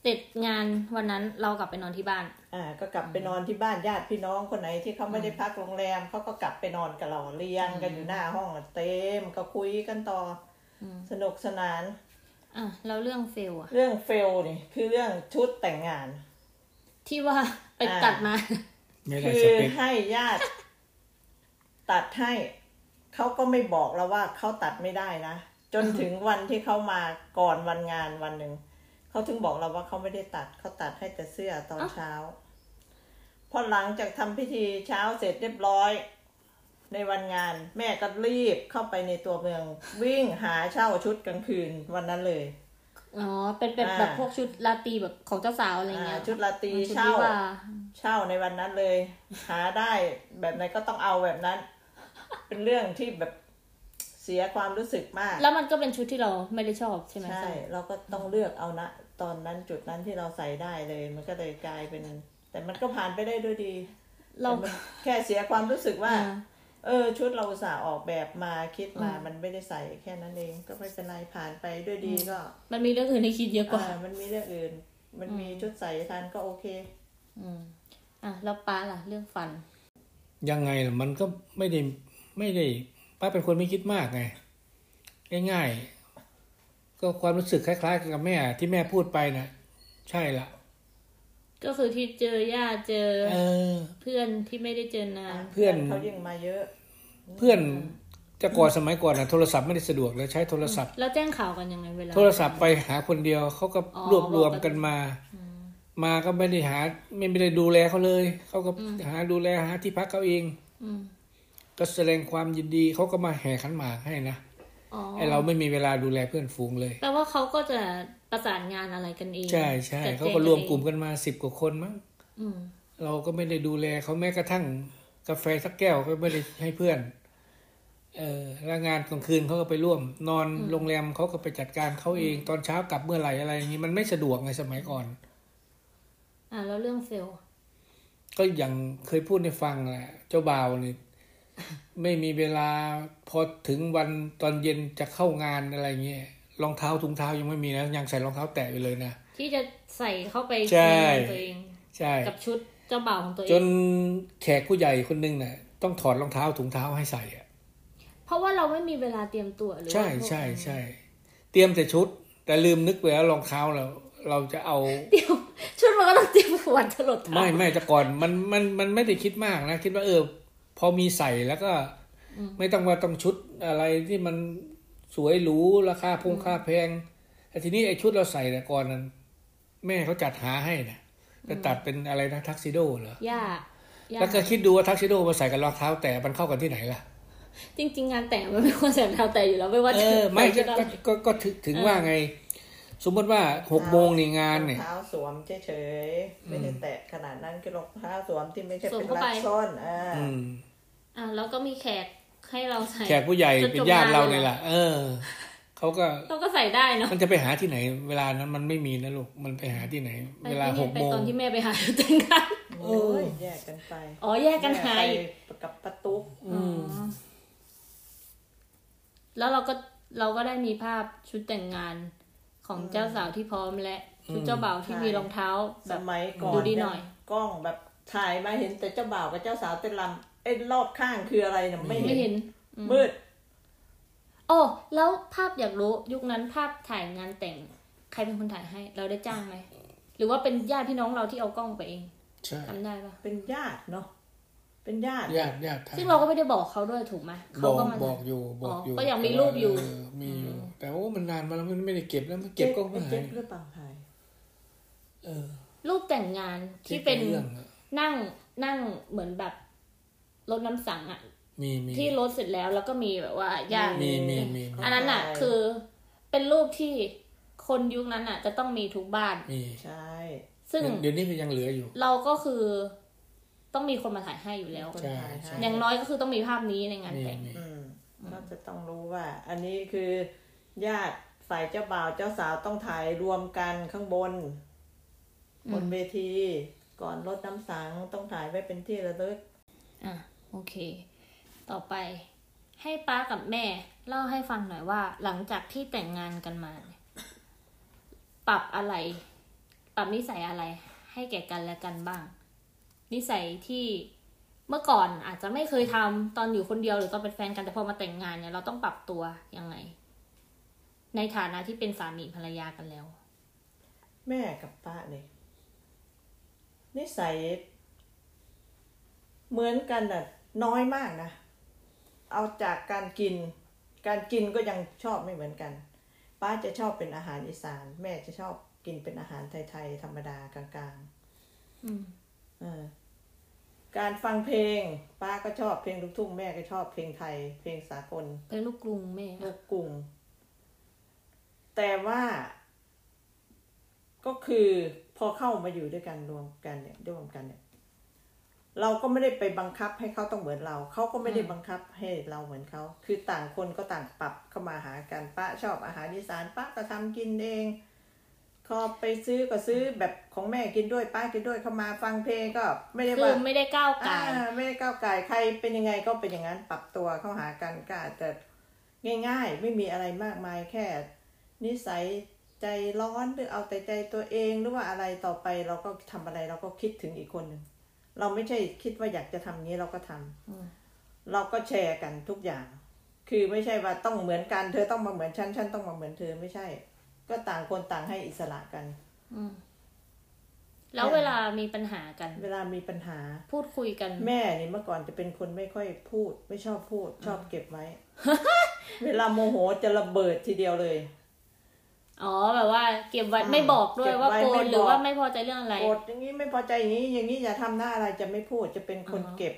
เสร็จงานวันนั้นเรากลับไปนอนที่บ้าน อ่า ก็กลับไปนอนที่บ้านญาติพี่น้องคนไหนที่เขาไม่ได้พักโรงแรมเขาก็กลับไปนอนกับเราเรียงกันอยู่หน้าห้องอะเต็มก็คุยกันต่ออมสนุกสนานอะแล้วเรื่องเฟลอะเรื่องเฟลนี่คือเรื่องชุดแต่งงาน ที่ว่าไปอ่าตัดมาไม่ได้คือสเปคให้ญาติ ตัดให้เขาก็ไม่บอกเราว่าเขาตัดไม่ได้นะ จนถึงวันที่เขามาก่อนวันงานวันหนึ่งเขาถึงบอกเราว่าเขาไม่ได้ตัดเขาตัดให้แต่เสื้อตอนอ้าวเช้าพอหลังจากทำพิธีเช้าเสร็จเรียบร้อย ในวันงาน แม่ก็รีบเข้าไปในตัวเมือง วิ่งหาเช่าชุดกลางคืนวันนั้นเลย อ๋อ เป็นเป็นอ่าแบบพวกชุดราตรีแบบของเจ้าสาวอะไรเงี้ยอ่าชุดราตรีชุดเช่าวิวาเช่าในวันนั้นเลย หาได้แบบไหนก็ต้องเอาแบบนั้น เป็นเรื่องที่แบบเสียความรู้สึกมาก แล้วมันก็เป็นชุดที่เราไม่ได้ชอบใช่ไหมใช่ เราก็ต้องเลือกเอานะตอนนั้นจุดนั้นที่เราใส่ได้เลย มันก็เลยกลายเป็น แต่มันก็ผ่านไปได้ด้วยดี เราแต่มันแค่เสียความรู้สึกว่าอ่า เออชุดเราอุตส่าห์ออกแบบมาคิดมาอืมมันไม่ได้ใส่แค่นั้นเองก็ไม่เป็นไรผ่านไปด้วยดีก็ มันมีเรื่องอื่นให้คิดเยอะกว่าอ่ามันมีเรื่องอื่น มันมีชุดใส่ทันก็โอเค อืมอะแล้วป้าล่ะ เรื่องฟัน ยังไงล่ะมันก็ไม่ได้ไม่ได้ป้าเป็นคนไม่คิดมากไงง่ายๆก็ความรู้สึกคล้าย ๆ กับแม่ที่แม่พูดไปนะใช่ละ ก็คือที่เจอญาติเจอเออ เพื่อนที่ไม่ได้เจอนานเพื่อน เขายิ่งมาเยอะ เพื่อนจะก่อนสมัยก่อนนะโทรศัพท์ไม่ได้สะดวกเลยใช้โทรศัพท์ แล้วแจ้งข่าวกันยังไงเวลาโทรศัพท์ไปหาคนเดียวเขาก็อ๋อรวบรวมกันมา มาก็ไม่ได้หาไม่ไม่ได้ดูแลเขาเลยเขาก็หาดูแลหาที่พักเขาเองอืมก็แสดงความยินดีเขาก็มาแห่ขันหมากให้นะอ๋อไอเราไม่มีเวลาดูแลเพื่อนฝูงเลยแปลว่าเขาก็จะ ประสานงานอะไรกันเอง ใช่ใช่จัดแจงเขาก็รวมนเองกลุ่มกันมาสิบกว่าคนมั้งอืมเราก็ไม่ได้ดูแลเขาแม้กระทั่งกาแฟสักแก้วก็ไม่ได้ให้เพื่อน เออแล้วงานกลางคืนเขาก็ไปร่วม นอนโรงแรมเขาก็ไปจัดการเขาเอง ตอนเช้ากลับเมื่อไหร่อะไรอย่างนี้มันไม่สะดวกไงสมัยก่อน อะแล้วเรื่องเฟลก็อย่างเคยพูดให้ฟังแหละ เจ้าบ่าวนี่ไม่มีเวลาพอถึงวันตอนเย็นจะเข้างานอะไรเงี้ย รองเท้าถุงเท้ายังไม่มีนะยังใส่รองเท้าแตะอยู่เลยนะที่จะใส่เข้าไปใช่ในงานตัวเองใช่กับชุดเจ้าบ่าวของตัวเอจงนแขกผู้ใหญ่คนหนึงน่ะต้องถอดรองเท้าถุงเท้าให้ใส่อะเพราะว่าเราไม่มีเวลาเตรียมตัวหรือว่าใช่พวกใช่ใช่เตรียมแต่ชุด แต่ลืมนึกไปแล้วรองเท้าเราเราจะเอาเดี๋ยวชุดมันก็ต้องเตรียมขวัญถลดเท้าไม่ไม่แต่ก่อนมันมันมันไม่ได้คิดมากนะ คิดว่าเออ พอมีใส่แล้วก็ ไม่ต้องว่าต้องชุดอะไรที่มัน สวยหรูราคาพงค่าแพงแต่ทีนี้ไอ้ชุดเราใส่แต่ก่อนนั้น แม่เขาจัดหาให้นะไปตัดเป็นอะไรนะทักซิโดเหรอยากยาแล้กวก็คิดดูว่าทักซิโดมาใส่กับรองเท้า แต่มันเข้ากันที่ไหนล่ะ จริง ๆ งานแต่งมันไม่ควรใส่รองเท้าแต่อยู่แล้วไม่ว่าเอจะอไม่ใส่ก็ชุดอะไรก็ก็ก็ถึงถึงว่าไง สมมติว่าหกโมงในงานเนี่ยรองเท้าสวมเฉยๆไม่ได้แตะขนาดนั้นคือรองเท้าสวมที่ไม่ใช่สวมเป็นเข้ารัไปดส้นอ่าอืมอะแล้วก็มีแขก ให้เราใส่แขกผู้ใหญ่จนจบเป็นญาติเรางานเลยเนี่ยแหละเออเขาก็เราก็ใส่ได้เนาะมันจะไปหาที่ไหน เวลานั้นมันไม่มีนะลูกมันไปหาที่ไหน เวลาหกไปโมงตอนที่แม่ไปหาแต่งงานโอ้ยแยกกันไปอ๋อแยกกันหาแยอีกไปกับประตุกอ๋อแล้วเราก็เราก็ได้มีภาพชุดแต่งงานของเจ้าสาวที่พร้อมและชุดเจ้าบ่าวที่มีรองเท้าแบสบมัยก่อนดูดีหน่อย กล้องแบบถ่ายมาเห็นแต่เจ้าบ่าวกับเจ้าสาวเต้นรำไอ้รอบข้างคืออะไรเนี่ยไม่ไม่เห็เห็นนมืดโอ้แล้วภาพอยากรู้ยุคนั้นภาพถ่ายงานแต่ง ใครเป็นคนถ่ายให้ เราได้จ้างไหมหรือว่าเป็นญาติพี่น้องเราที่เอากล้องไปเองใช่จำได้ปะเป็นญาติเนาะเป็นญาติญาติญาติซึ่งเราก็ไม่ได้บอกเขาด้วยถูกไหมบเขาอกก็มาบอกอยู่บอกอยู่ก็ยังมีรูปอยู่เมีอยู่แต่ว่ามันนานมาแล้วมันไม่ได้เก็บแล้วมันเก็บก็ไม่เจ๊หายหรือเปล่าถ่ายเออรูปแต่งงานที่เป็นเรื่องอะนั่งนั่งเหมือนแบบ รถน้ำสังอะมีมีที่รถเสร็จแล้วแล้วก็มีแบบว่าญาติมีมีมีอันนั้นอะคือเป็นรูปที่คนยุคนั้นอะจะต้องมีทุกบ้านมีใช่ ซึ่งเดี๋ยวนี้ก็ยังเหลืออยู่ เราก็คือโตต้องมีคนมาถ่ายให้อยู่แล้วคนใช่ถ่ายให้ใช่อย่างน้อยก็คือต้องมีภาพนี้ในงานนี่แต่งนี่อืมก็จะต้องรู้ว่า อันนี้คือญาติฝ่ายเจ้าบ่าวเจ้าสาวต้องถ่ายรวมกันข้างบน บนเวที ก่อนรดน้ำสังต้องถ่ายไว้เป็นที่ระลึกอะ โอเค ต่อไปให้ป้ากับแม่เล่าให้ฟังหน่อยว่า หลังจากที่แต่งงานกันมา ปรับอะไร ปรับนิสัยอะไร ให้แก่กันและกันบ้าง นิสัยที่เมื่อก่อนอาจจะไม่เคยทำตอนอยู่คนเดียวหรือตอนเป็นแฟนกันแต่พอมาแต่งงานเนี่ยเราต้องปรับตัวยังไง ในฐานะที่เป็นสามีภรรยากันแล้ว แม่กับป้าเนี่ยนิสัยเหมือนกันน่ะ น้อยมากนะ เอาจากการกิน การกินก็ยังชอบไม่เหมือนกัน ป้าจะชอบเป็นอาหารอีสาน แม่จะชอบกินเป็นอาหารไทยๆธรรมดากลางอืมๆเออการฟังเพลง ป้าก็ชอบเพลงลูกทุ่งแม่ก็ชอบเพลงไทย เพลงสากลเป็นลูกกรุงแม่ลูกกรุง แต่ว่าก็คือพอเข้ามาอยู่ด้วยกันรวมกันเนี่ยร่วมกันเนี่ย เราก็ไม่ได้ไปบังคับให้เขาต้องเหมือนเรา เขาก็ไม่ได้บังคับให้เราเหมือนเขา คือต่างคนก็ต่างปรับเข้ามาหากันป้าชอบอาหารอีสานป้าก็ทำกินเองพอไปซื้อก็ซื้อแบบของแม่กินด้วยป้ากินด้วยเข้ามาฟังเพลงก็ไม่ได้คือว่าไม่ได้ก้าวไก่ายอ่าไม่ได้ก้าวไก่ายใครเป็นยังไงก็เป็นอย่างนั้นปรับตัวเข้าหากันก็อาจจะง่าย ๆ ไม่มีอะไรมากมายแค่ นิสัยใจร้อนหรือเอาแต่ใจตัวเองหรือว่าอะไรต่อไปเราก็ทำอะไรเราก็คิดถึงอีกคนหนึ่ง เราไม่ใช่คิดว่าอยากจะทำอย่างนี้เราก็ทำเราก็แชร์กันทุกอย่าง คือไม่ใช่ว่าต้องเหมือนกัน เธอต้องมาเหมือนฉันฉันต้องมาเหมือนเธอไม่ใช่ ก็ต่างคนต่างให้อิสระกัน อืมแล้วเวลามีปัญหากัน เวลามีปัญหา พูดคุยกัน แม่นี่เมื่อก่อนจะเป็นคนไม่ค่อยพูด ไม่ชอบพูด ชอบเก็บไว้ เวลาโมโหจะระเบิดทีเดียวเลย อ๋อแบบว่าเก็บไว้อ่าไม่บอกด้วยเก็บว่าไว้โกรไม่ธบอกหรือว่าไม่พอใจเรื่องอะไรโกรธอย่างนี้ไม่พอใจอย่างนี้ อย่างนี้อย่าทำหน้าอะไรจะไม่พูดจะเป็นคนอ๋อเก็บ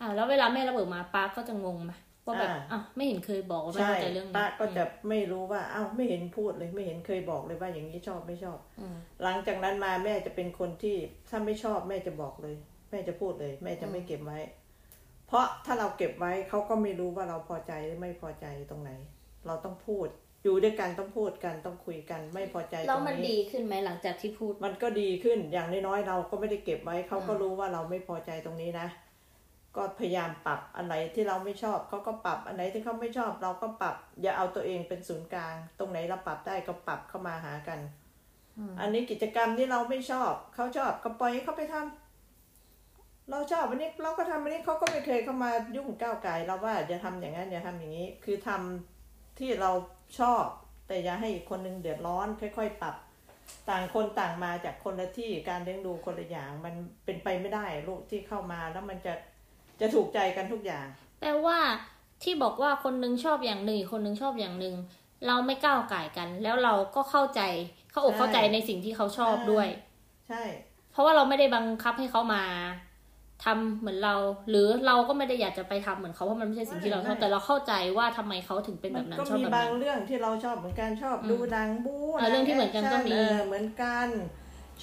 อ่าแล้วเวลาแม่ระเบิดมาป้าก็จะงงไหมว่าแบบอ่าอ้าวไม่เห็นเคยบอกว่าไม่ใช่พอใจเรื่องนี้ป้าก็จะไม่รู้ว่าอ้าวไม่เห็นพูดเลยไม่เห็นเคยบอกเลยว่าอย่างนี้ชอบไม่ชอบอืมหลังจากนั้นมาแม่จะเป็นคนที่ถ้าไม่ชอบแม่จะบอกเลย แม่จะพูดเลย แม่จะไม่เก็บไว้ เพราะถ้าเราเก็บไว้เขาก็ไม่รู้ว่าเราพอใจหรือไม่พอใจตรงไหน เราต้องพูด อยู่ด้วยกันต้องพูดกันต้องคุยกันไม่พอใจตแล้วรงมันนี้ดีขึ้นไหมหลังจากที่พูด มันก็ดีขึ้นอย่างน้อยๆเราก็ไม่ได้เก็บไว้เขาก็รู้ว่าเราไม่พอใจตรงนี้นะ ก็พยายามปรับอันไหนที่เราไม่ชอบเขาก็ปรับอันไหนที่เขาไม่ชอบ เราก็ปรับ อย่าเอาตัวเองเป็นศูนย์กลาง ตรงไหนเราปรับได้ก็ปรับเข้ามาหากันอันนี้กิจกรรมที่เราไม่ชอบเขาชอบก็ปล่อยให้เขาไปทำเราชอบอันนี้เราก็ทำอันนี้เขาก็ไม่เคยเข้ามายุ่งก้าวไก่เราว่าอย่าทำอย่างนั้นอย่าทำอย่างนี้ คือทำ ที่เราชอบ แต่อย่าให้อีกคนนึงเดือดร้อน ค่อย ๆ ปรับ ต่างคนต่างมาจากคนละที่การเลี้ยงดูคนละอย่างมันเป็นไปไม่ได้ลูกที่เข้ามาแล้วมันจะจะถูกใจกันทุกอย่าง แปลว่าที่บอกว่าคนนึงชอบอย่างหนึ่งอีกคนนึงชอบอย่างหนึ่งเราไม่ก้าวไก่ายกัน แล้วเราก็เข้าใจเข้าอกใช่เข้าใจในสิ่งที่เขาชอบด้วย ใช่ เพราะว่าเราไม่ได้บังคับให้เขามา ทำเหมือนเรา หรือเราก็ไม่ได้อยากจะไปทำเหมือนเขาเพราะมันไม่ใช่สิ่งที่เราชอบแต่เราเข้าใจว่าทำไมเขาถึงเป็นมัแบบนั้นก็ชอบมีแบบบานั้งนเรื่องที่เราชอบเหมือนกันชอบดูหนังบู๊เออเรื่องที่เหมือนกันก็มีเออเหมือนกัน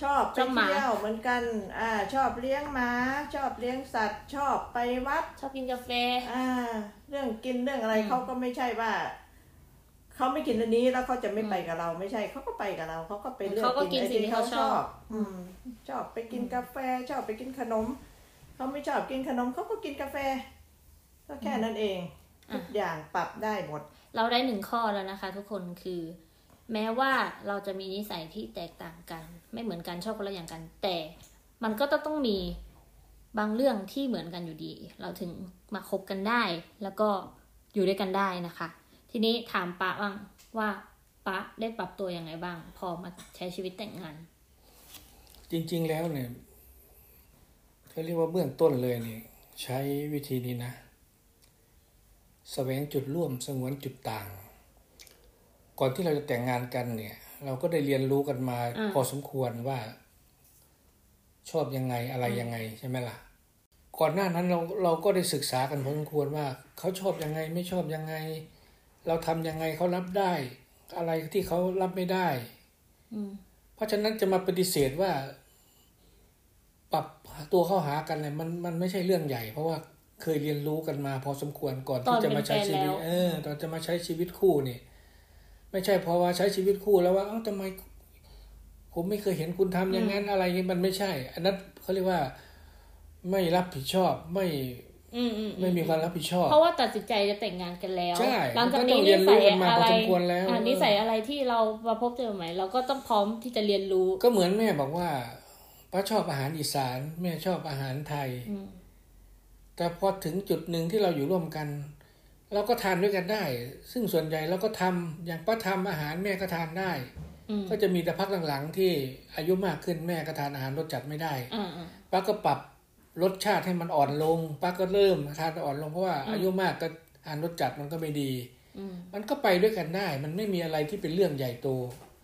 ชอบไปชอบหมาเที่ยวเหมือนกัน อ่า ชอบเลี้ยงหมา ชอบเลี้ยงสัตว์ ชอบไปวัด ชอบกินกาแฟ อ่า เรื่องกินเรื่องอะไรอืมเขาก็ไม่ใช่ว่าเขาไม่กินอันนี้แล้วเขาจะไม่ไปกับเราไม่ใช่เขาก็ไปกับเราเขาก็ไปเลือกเขาก็กินไอ้สิ่งที่เขาชอบ อืม ชอบไปกินกาแฟ ชอบไปกินขนม เขาไม่ชอบกินขนมเขาก็กินกาแฟ ก็แค่นั้นเอง ทุกอย่างปรับได้หมด เราได้หนึ่งข้อแล้วนะคะ ทุกคนคือ แม้ว่าเราจะมีนิสัยที่แตกต่างกัน ไม่เหมือนกันชอบคนละอย่างกัน แต่มันก็ต้องต้องมีบางเรื่องที่เหมือนกันอยู่ดี เราถึงมาคบกันได้ แล้วก็อยู่ด้วยกันได้นะคะ ทีนี้ถามปะบ้างว่าปะได้ปรับตัวยังไงบ้าง พอมาใช้ชีวิตแต่งงาน จริง ๆ แล้วเนี่ย เขาเรียกว่าเบื้องต้นเลยเนี่ยใช้วิธีนี้นะแสวงจุดร่วมสงวนจุดต่าง ก่อนที่เราจะแต่งงานกันเนี่ย เราก็ได้เรียนรู้กันมาอืมพอสมควรว่า ชอบยังไงอะไรยังไงใช่ไหมล่ะ ก่อนหน้านั้นเราเราก็ได้ศึกษากันพอสมควรว่า เขาชอบยังไงไม่ชอบยังไง เราทำยังไงเขารับได้ อะไรที่เขารับไม่ได้ อืมเพราะฉะนั้นจะมาปฏิเสธว่าปรับ ตัวเข้าหากันเลยมันมันไม่ใช่เรื่องใหญ่ เพราะว่าเคยเรียนรู้กันมาพอสมควรก่อนที่จะมาใช้ชีวิต เออ ตอนจะมาใช้ชีวิตคู่นี่ไม่ใช่เพราะว่าใช้ชีวิตคู่แล้วว่าเอ้าทำไม ผมไม่เคยเห็นคุณทำอย่างนั้นอะไรเงี้ยมันไม่ใช่ อันนั้นเขาเรียกว่าไม่รับผิดชอบไม่อืมอืมไม่มีความรับผิดชอบ เพราะว่าตัดสินใจจะแต่งงานกันแล้วใช่หลังจากมันก็ต้นี้องเรีนิยนรู้สัยกันมาอะไรพอสมควรแล้วอ่านิสัยอะไรที่เรามาพบเจอใหม่เราก็ต้องพร้อมที่จะเรียนรู้ ก็เหมือนแม่บอกว่า ป้าชอบอาหารอีสาน แม่ชอบอาหารไทยอืมแต่พอถึงจุดหนึ่งที่เราอยู่ร่วมกัน เราก็ทานด้วยกันได้ ซึ่งส่วนใหญ่เราก็ทำอย่างป้าทำอาหารแม่ก็ทานได้อืมก็จะมีแต่พักหลังๆ ที่อายุมากขึ้นแม่ก็ทานอาหารรสจัดไม่ได้อ่าอ่าป้าก็ปรับรสชาติให้มันอ่อนลงป้าก็เริ่มทานอ่อนลงเพราะว่าอืมอายุมากก็อาหารรสจัดมันก็ไม่ดีอืมมันก็ไปด้วยกันได้ มันไม่มีอะไรที่เป็นเรื่องใหญ่โต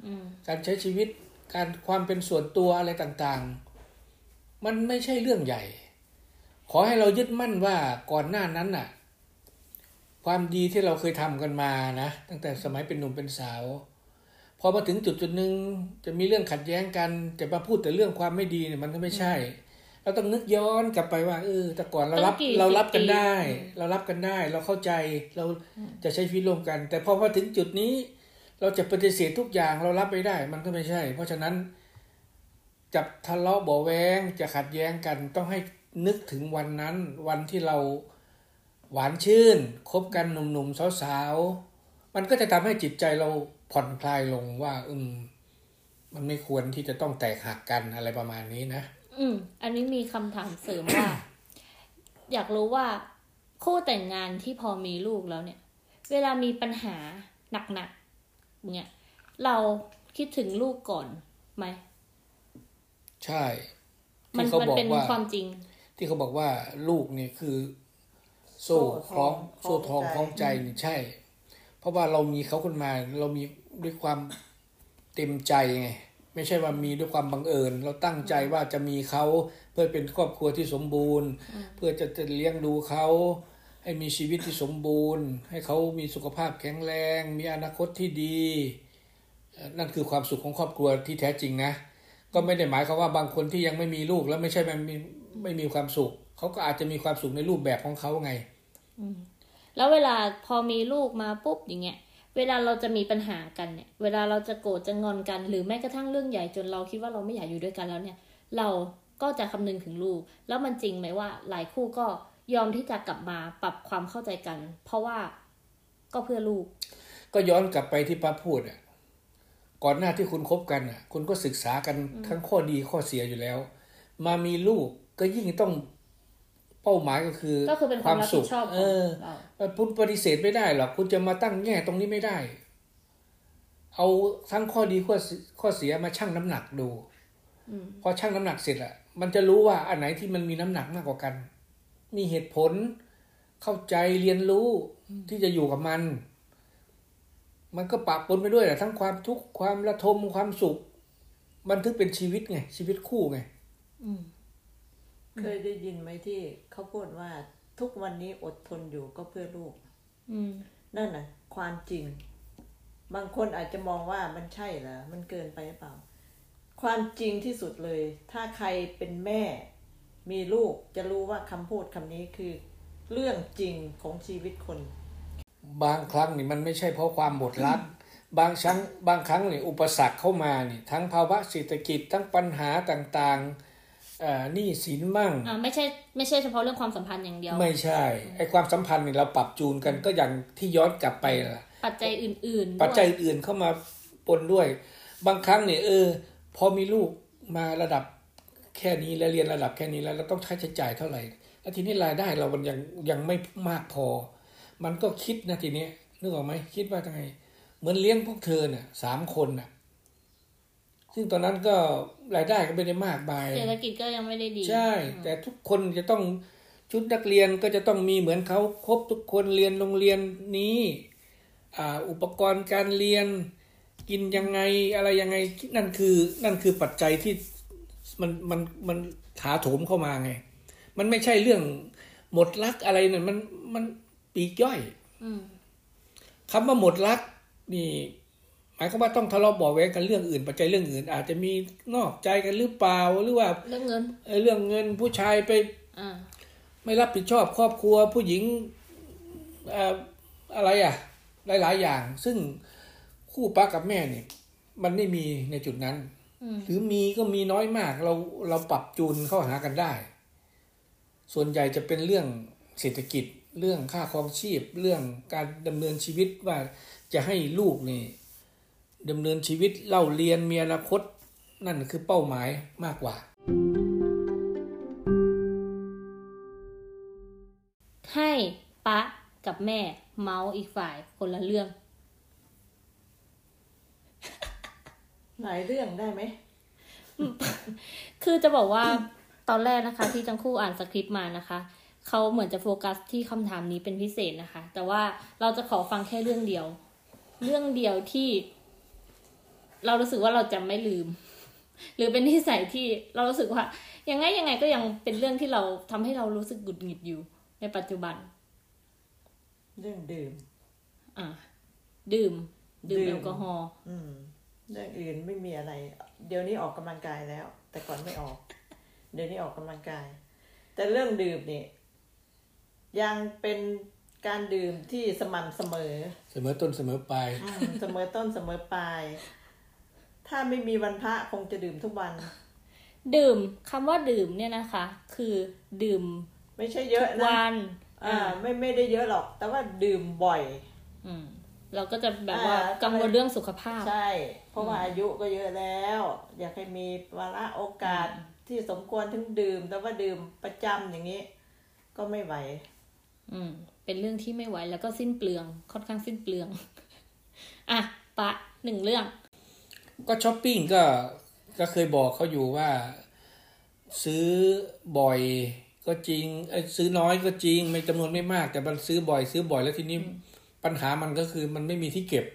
อืมการใช้ชีวิต การความเป็นส่วนตัวอะไรต่างๆ มันไม่ใช่เรื่องใหญ่ ขอให้เรายึดมั่นว่าก่อนหน้านั้นน่ะ ความดีที่เราเคยทำกันมานะ ตั้งแต่สมัยเป็นหนุ่มเป็นสาว พอมาถึงจุดจุดหนึ่งจะมีเรื่องขัดแย้งกันจะมาพูดแต่เรื่องความไม่ดีเนี่ยมันก็ไม่ใช่ เราต้องนึกย้อนกลับไปว่าเออแต่ก่อนเรารับตั้งกี่เรารับกันสิบปีได้อืมเรารับกันได้ เราเข้าใจเราจะใช้ชีวิตร่วมกัน แต่พอมาถึงจุดนี้ เราจะปฏิเสธทุกอย่างเรารับไม่ได้ มันก็ไม่ใช่ เพราะฉะนั้นจะทะเลาะเบาแวงจะขัดแย้งกันต้องให้นึกถึงวันนั้น วันที่เราหวานชื่นคบกันหนุ่มๆสาวๆมันก็จะทำให้จิตใจเราผ่อนคลายลงว่า อืม มันไม่ควรที่จะต้องแตกหักกันอะไรประมาณนี้นะอืม อันนี้มีคำถามเสริมว่า อยากรู้ว่าคู่แต่งงานที่พอมีลูกแล้วเนี่ย เวลามีปัญหาหนักๆ เนี่ยเราคิดถึงลูกก่อนไหม ใช่มันที่เขามันบอกเป็นว่าความจริง ที่เขาบอกว่าลูกนี่คือ โซ่คล้องโซ่โซ่ททอองงคคล้ล้อองงใจใจนี่ใช่ เพราะว่าเรามีเขาขึ้นมาเรามีด้วยความเต็มใจไงไม่ใช่ว่ามีด้วยความบังเอิญ เราตั้งใจว่าจะมีเขาเพื่อเป็นครอบครัวที่สมบูรณ์ เพื่อจะจะเลี้ยงดูเขา ให้มีชีวิตที่สมบูรณ์ ให้เขามีสุขภาพแข็งแรง มีอนาคตที่ดี นั่นคือความสุขของครอบครัวที่แท้จริงนะ ก็ไม่ได้หมายความว่าบางคนที่ยังไม่มีลูกแล้วไม่ใช่ไม่มีไม่มีความสุข เขาก็อาจจะมีความสุขในรูปแบบของเขาไงแล้วเวลาพอมีลูกมาปุ๊บอย่างเงี้ย เวลาเราจะมีปัญหากันเนี่ย เวลาเราจะโกรธจะงอนกัน หรือแม้กระทั่งเรื่องใหญ่จนเราคิดว่าเราไม่อยากอยู่ด้วยกันแล้วเนี่ย เราก็จะคำนึงถึงลูก แล้วมันจริงไหมว่า หลายคู่ก็ ยอมที่จะกลับมาปรับความเข้าใจกัน เพราะว่าก็เพื่อลูก ก็ย้อนกลับไปที่ป้าพูดอะก่อนหน้าที่คุณคบกันอะ คุณก็ศึกษากันทั้งข้อดีข้อเสียอยู่แล้ว มามีลูกก็ยิ่งต้องเป้าหมายก็คือก็คือเป็นความรับผิดชอบขเอองอเราคุณปฏิเสธไม่ได้หรอกคุณจะมาตั้งแง่ตรงนี้ไม่ได้ เอาทั้งข้อดีข้อเสียข้อเสียมาชั่งน้ำหนักดูอืมพอชั่งน้ำหนักเสร็จอะมันจะรู้ว่าอันไหนที่มันมีน้ำหนักมากกว่ากัน มีเหตุผล เข้าใจเรียนรู้ที่จะอยู่กับมัน มันก็ปะปนไปด้วยแหละทั้งความทุกข์ความระทมความสุข มันถึงเป็นชีวิตไง ชีวิตคู่ไงอืมเคยได้ยินไหมที่เขาพูดว่าทุกวันนี้อดทนอยู่ก็เพื่อลูกอืมนั่นน่ะ ความจริง บางคนอาจจะมองว่ามันใช่เหรอมันเกินไปหรือเปล่า ความจริงที่สุดเลย ถ้าใครเป็นแม่ มีลูกจะรู้ว่าคำพูดคำนี้คือเรื่องจริงของชีวิตคน บางครั้งนี่มันไม่ใช่เพราะความหมดรัก บางครั้งบางครั้งนี่อุปสรรคเข้ามานี่ทั้งภาวะเศรษฐกิจทั้งปัญหาต่างๆเอ่อหนี้สินมั่งอ่าไม่ใช่ไม่ใช่เฉพาะเรื่องความสัมพันธ์อย่างเดียว ไม่ใช่ไอ้ความสัมพันธ์นี่เราปรับจูนกันก็อย่างที่ย้อนกลับไปล่ะปัจจัยอื่น ๆ ปัจจัยด้วยอื่นเข้ามาปนด้วย บางครั้งเนี่ยเออ พอมีลูกมาระดับ แค่นี้แล้วเรียนระดับแค่นี้แล้วเราต้องใช้ใช้จ่ายเท่าไหร่แล้วทีนี้รายได้เรามันยังยังไม่มากพอ มันก็คิดนะทีนี้นึกออกไหมคิดว่าไงเหมือนเลี้ยงพวกเธอเนี่ยสามคนน่ะ ซึ่งตอนนั้นก็รายได้ก็ไม่ได้มากมายเศรษฐกิจก็ยังไม่ได้ดี ใช่ แต่ทุกคนจะต้องชุดนักเรียนก็จะต้องมีเหมือนเขาครบทุกคนเรียนโรงเรียนนี้อ่าอุปกรณ์การเรียน กินยังไงอะไรยังไงนั่นคือนั่นคือปัจจัยที่ มันมันมันถาโถมเข้ามาไง มันไม่ใช่เรื่องหมดรักอะไรเนี่ยมันมันปีกย่อยอืมคำว่าหมดรัก นี่ หมายความว่าต้องทะเลาะเบาะแว้งกันเรื่องอื่น ปัจจัยเรื่องอื่น อาจจะมีนอกใจกันหรือเปล่าหรือว่าเรื่องเงินเอ่อเรื่องเงินผู้ชายไปอ่าไม่รับผิดชอบครอบครัวผู้หญิงเอ่ออะไรอะ หลาย ๆ อย่าง ซึ่งคู่ป้ากับแม่เนี่ย มันไม่มีในจุดนั้นอืม หรือมีก็มีน้อยมาก เราเราปรับจูนเข้าหากันได้ ส่วนใหญ่จะเป็นเรื่องเศรษฐกิจเรื่องค่าครองชีพ เรื่องการดำเนินชีวิตว่าจะให้ลูกนี่ดำเนินชีวิตเล่าเรียนมีอนาคต นั่นคือเป้าหมายมากกว่า ให้ป๊ากับแม่เมาส์อีกฝ่ายคนละเรื่อง หลายเรื่องได้ไหม คือจะบอกว่าตอนแรกนะคะ ที่ทั้งคู่อ่านสคริปต์มานะคะเขาเหมือนจะโฟกัสที่คำถามนี้เป็นพิเศษนะคะ แต่ว่าเราจะขอฟังแค่เรื่องเดียว เรื่องเดียวที่ เรารู้สึกว่าเราจะไม่ลืม หรือเป็นนิสัยที่เรารู้สึกว่ายังไงยังไงก็ยังเป็นเรื่องที่เราทำให้เรารู้สึกหงุดหงิดอยู่ ในปัจจุบัน เรื่องดื่ม อะดื่มดื่ม ดื่มแอลกอฮอล์อืม เรื่องอื่นไม่มีอะไร เดี๋ยวนี้ออกกำลังกายแล้ว แต่ก่อนไม่ออก เดี๋ยวนี้ออกกำลังกาย แต่เรื่องดื่มนี่ยังเป็นการดื่มที่สม่ำเสมอ เสมอต้นเสมอปลายอืมเสมอต้นเสมอปลาย ถ้าไม่มีวันพระคงจะดื่มทุกวัน ดื่มคำว่าดื่มเนี่ยนะคะ คือดื่ม ไม่ใช่เยอะนะวันอ่า ไม่ไม่ได้เยอะหรอก แต่ว่าดื่มบ่อย อืมเราก็จะแบบว่าอ่ากังวลเรื่องสุขภาพ ใช่เพ ราะว่าอายุก็เยอะแล้ว อยากให้มีวาระโอกาสที่สมควรถึงดื่ม แต่ว่าดื่มประจำอย่างนี้ ก็ไม่ไหว อืม เป็นเรื่องที่ไม่ไหวแล้วก็สิ้นเปลือง ค่อนข้างสิ้นเปลือง อะปะหนึ่งเรื่อง ก็ช้อปปิ้งก็ก็เคยบอกเขาอยู่ว่า ซื้อบ่อยก็จริงเอ้ยซื้อน้อยก็จริงไม่จำนวนไม่มาก แต่มันซื้อบ่อย ซื้อบ่อยแล้วทีนี้ปัญหามันก็คือมันไม่มีที่เก็บ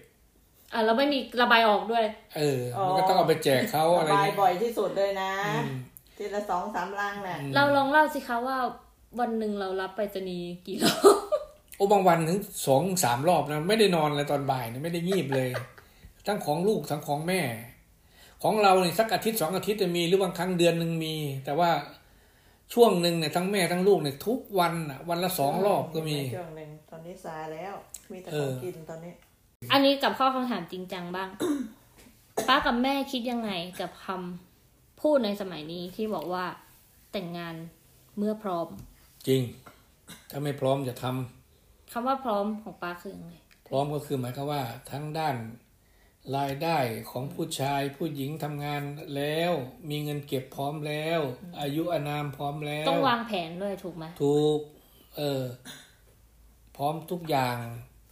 อะเราไม่มีระบายออกด้วย เออ มันก็ต้องเอาไปแจกเขาอะไรระบายเงี้ยบ่อยที่สุดเลยนะอืมทีละสองสามลังน่ะเราลองเล่าสิคะว่าวันหนึ่งเรารับไปรษณีย์กี่รอบโอ้บางวันถึงสองสามรอบนะไม่ได้นอนเลยตอนบ่ายเนี่ยไม่ได้งีบเลย ทั้งของลูกทั้งของแม่ ของเราเนี่ยสักอาทิตย์สองอาทิตย์จะมีหรือบางครั้งเดือนหนึ่งมี แต่ว่าช่วงหนึ่งเนี่ยทั้งแม่ทั้งลูกเนี่ยทุกวันน่ะวันละสองรอบก็มีช่วงหนึ่งตอนนี้ซาแล้ว มีแต่เอของอกินตอนนี้ อันนี้กับข้อคำถามจริงจังบ้าง ป้ากับแม่คิดยังไงกับคำพูดในสมัยนี้ที่บอกว่าแต่งงานเมื่อพร้อม จริง ถ้าไม่พร้อมจะทำคำว่าพร้อมของป้าคือยังไงพร้อมก็คือหมายความว่าทั้งด้านรายได้ของผู้ชายผู้หญิงทำงานแล้ว มีเงินเก็บพร้อมแล้ว อายุอานามพร้อมแล้ว ต้องวางแผนด้วยถูกไหมถูก เออ พร้อมทุกอย่าง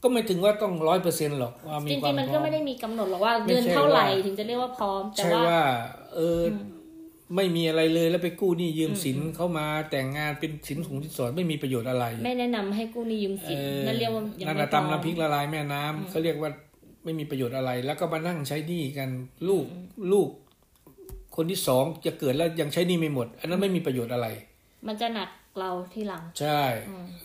ก็ไม่ถึงว่าต้องร้อยเปอร์เซ็นหรอกว่ามีจควาริมงๆมันพก็ร้อมไม่ได้มีกำหนดหรอกว่าไม่เดือนใช่เท่าไหร่ว่าถึงจะเรียกว่าพร้อมแต่ใช่ว่าว่าเอออไม่มีอะไรเลยแล้วไปกู้หนี้ยืมสินเข้ามาแต่งงานเป็นสินสงสินสอดไม่มีประโยชน์อะไร ไม่แนะนำให้กู้หนี้ยืมสินเออนั่นเรียกว่ายังนั่นไม่น่ะพร้อมตำน้ำพริกละลายแม่น้ำเขาเรียกว่าไม่มีประโยชน์อะไร แล้วก็มานั่งใช้หนี้กันลูกลูก คนที่สองจะเกิดแล้วยังใช้หนี้ไม่หมด อันนั้นไม่มีประโยชน์อะไร มันจะหนัก เราที่หลัง ใช่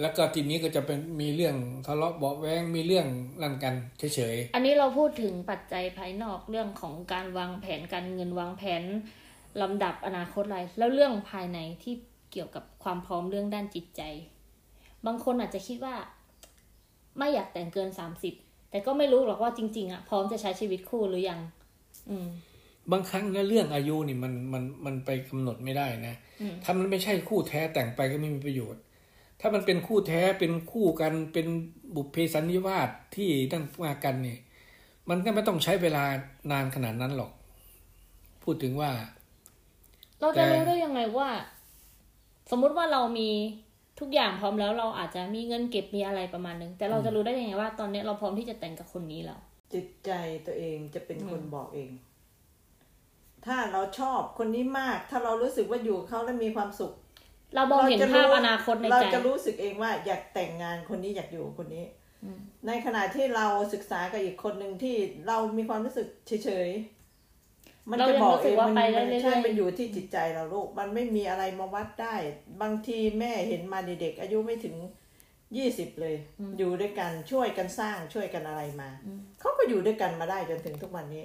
แล้วก็ทีนี้ก็จะเป็นมีเรื่องทะเลาะเบาะแว้งมีเรื่องนั่นกันเฉยอันนี้เราพูดถึงปัจจัยภายนอกเรื่องของการวางแผนการเงินวางแผนลำดับอนาคตอะไรแล้วเรื่องภายในที่เกี่ยวกับความพร้อมเรื่องด้านจิตใจ บางคนอาจจะคิดว่า ไม่อยากแต่งเกินสามสิบแต่ก็ไม่รู้หรอกว่าจริง ๆอะพร้อมจะใช้ชีวิตคู่หรือยัง อืมๆ บางครั้งนะเรื่องอายุนี่มันมันมันไปกำหนดไม่ได้นะอืมถ้ามันไม่ใช่คู่แท้แต่งไปก็ไม่มีประโยชน์ ถ้ามันเป็นคู่แท้เป็นคู่กันเป็นบุพเพสันนิวาสที่ตั้งมากันเนี่ย มันก็ไม่ต้องใช้เวลานานขนาดนั้นหรอก พูดถึงว่า เราจะแต่รู้ได้ยังไงว่า สมมุติว่าเรามีทุกอย่างพร้อมแล้วเราอาจจะมีเงินเก็บมีอะไรประมาณนึง แต่เราจะรู้ได้ยังไงว่าตอนเนี้ยเราพร้อมที่จะแต่งกับคนนี้แล้วจิตใจตัวเองจะเป็นคนบอกเอง ถ้าเราชอบคนนี้มาก ถ้าเรารู้สึกว่าอยู่กับเขาแล้วมีความสุข เรามองเห็นจะภาพรู้อนาคตในเราใจจะรู้สึกเองว่าอยากแต่งงานคนนี้อยากอยู่กับคนนี้ในขณะที่เราศึกษากับอีกคนหนึ่งที่เรามีความรู้สึกเฉยๆ มันเราจะยังบอกรู้เอสึกงว่ามันไปได้มันเรื่อยๆใช่มันอยู่ที่จิตใจเราลูก มันไม่มีอะไรมาวัดได้ บางทีแม่เห็นมาเด็กๆอายุไม่ถึงยี่สิบเลย อยู่ด้วยกันช่วยกันสร้างช่วยกันอะไรมา เขาก็อยู่ด้วยกันมาได้จนถึงทุกวันนี้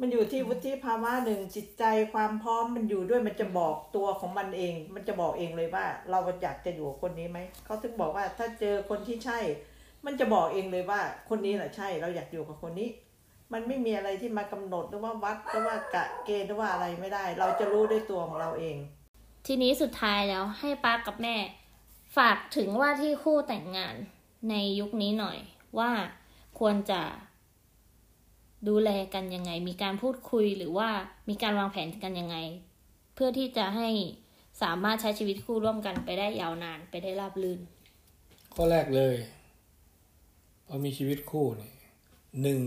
มันอยู่ที่วุฒิภาวะหนึ่งจิตใจความพร้อมมันอยู่ด้วยมันจะบอกตัวของมันเอง มันจะบอกเองเลยว่า เราอยากจะอยู่กับคนนี้ไหมเขาถึงบอกว่าถ้าเจอคนที่ใช่ มันจะบอกเองเลยว่า คนนี้แหละใช่ เราอยากอยู่กับคนนี้ มันไม่มีอะไรที่มากำหนดหรือว่าวัดหรือว่ากะเกณฑ์หรือว่าอะไรไม่ได้ เราจะรู้ด้วยตัวของเราเอง ทีนี้สุดท้ายแล้วให้ป้ากับแม่ ฝากถึงว่าที่คู่แต่งงานในยุคนี้หน่อยว่าควรจะ ดูแลกันยังไง มีการพูดคุยหรือว่ามีการวางแผนกันยังไง เพื่อที่จะให้สามารถใช้ชีวิตคู่ร่วมกันไปได้ยาวนานไปได้ราบรื่น ข้อแรกเลยพอมีชีวิตคู่นี่หนึ่ง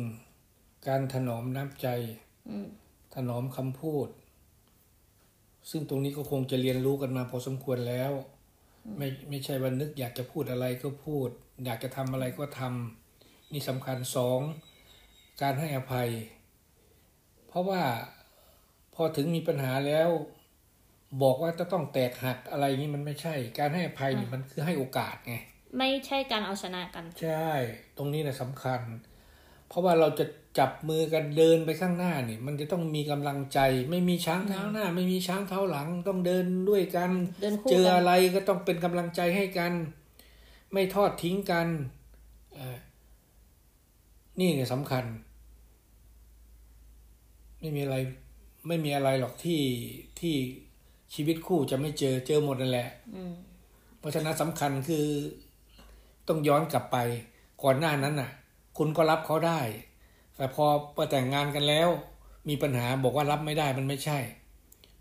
การถนอมน้ำใจถนอมคำพูด ซึ่งตรงนี้ก็คงจะเรียนรู้กันมาพอสมควรแล้ว ไม่ไม่ใช่ว่านึกอยากจะพูดอะไรก็พูด อยากจะทำอะไรก็ทำนี่สำคัญสอง การให้อภัย เพราะว่าพอถึงมีปัญหาแล้ว บอกว่าจะต้องแตกหักอะไรอย่างนี้มันไม่ใช่ การให้อภัยนี่มันคือให้โอกาสไง ไม่ใช่การเอาชนะกัน ใช่ ตรงนี้นะสำคัญ เพราะว่าเราจะจับมือกันเดินไปข้างหน้านี่มันจะต้องมีกำลังใจ ไม่มีช้างเท้าหน้า ไม่มีช้างเท้าหลัง ต้องเดินด้วยกันเดินคู่เจอกันอะไรก็ต้องเป็นกำลังใจให้กัน ไม่ทอดทิ้งกันเอ่อนี่เนี่ยสำคัญ ไม่มีอะไรไม่มีอะไรหรอกที่ที่ชีวิตคู่จะไม่เจอเจอหมดนั่นแหละอืมเพราะฉะนั้นสำคัญคือต้องย้อนกลับไปก่อนหน้านั้นน่ะ คุณก็รับเขาได้ แต่พอพอแต่งงานกันแล้ว มีปัญหาบอกว่ารับไม่ได้มันไม่ใช่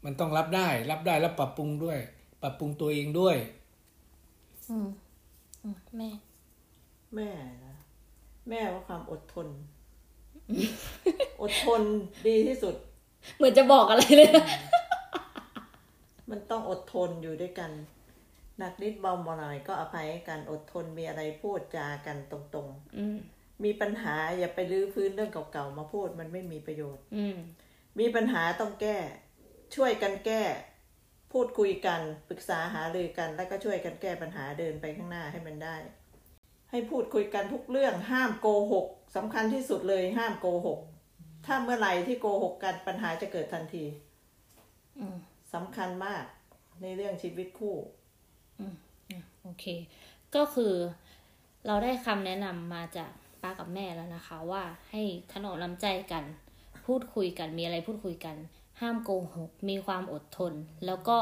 มันต้องรับได้ รับได้แล้วปรับปรุงด้วย ปรับปรุงตัวเองด้วย อืมอืมแม่ แม่นะแม่ว่าความอดทน อดทนดีที่สุด เหมือนจะบอกอะไรเลยนะมันต้องอดทนอยู่ด้วยกันหนักนิดเบาหน่อยก็อภัยให้กันอดทนมีอะไรพูดจากันตรงอืมๆมีปัญหาอย่าไปลื้อพื้นเรื่องเก่าๆมาพูดมันไม่มีประโยชน์อืมมีปัญหาต้องแก้ ช่วยกันแก้ พูดคุยกัน ปรึกษาหารือกัน แล้วก็ช่วยกันแก้ปัญหาเดินไปข้างหน้าให้มันได้ ให้พูดคุยกันทุกเรื่องห้ามโกหกสำคัญที่สุดเลยห้ามโกหก ถ้าเมื่อไหร่ที่โกหกกันปัญหาจะเกิดทันทีอืมสำคัญมากในเรื่องชีวิตคู่โอเค ก็คือเราได้คำแนะนำมาจากป้ากับแม่แล้วนะคะ ว่าให้ถนอมน้ำใจกัน พูดคุยกันมีอะไรพูดคุยกัน ห้ามโกหก มีความอดทน แล้วก็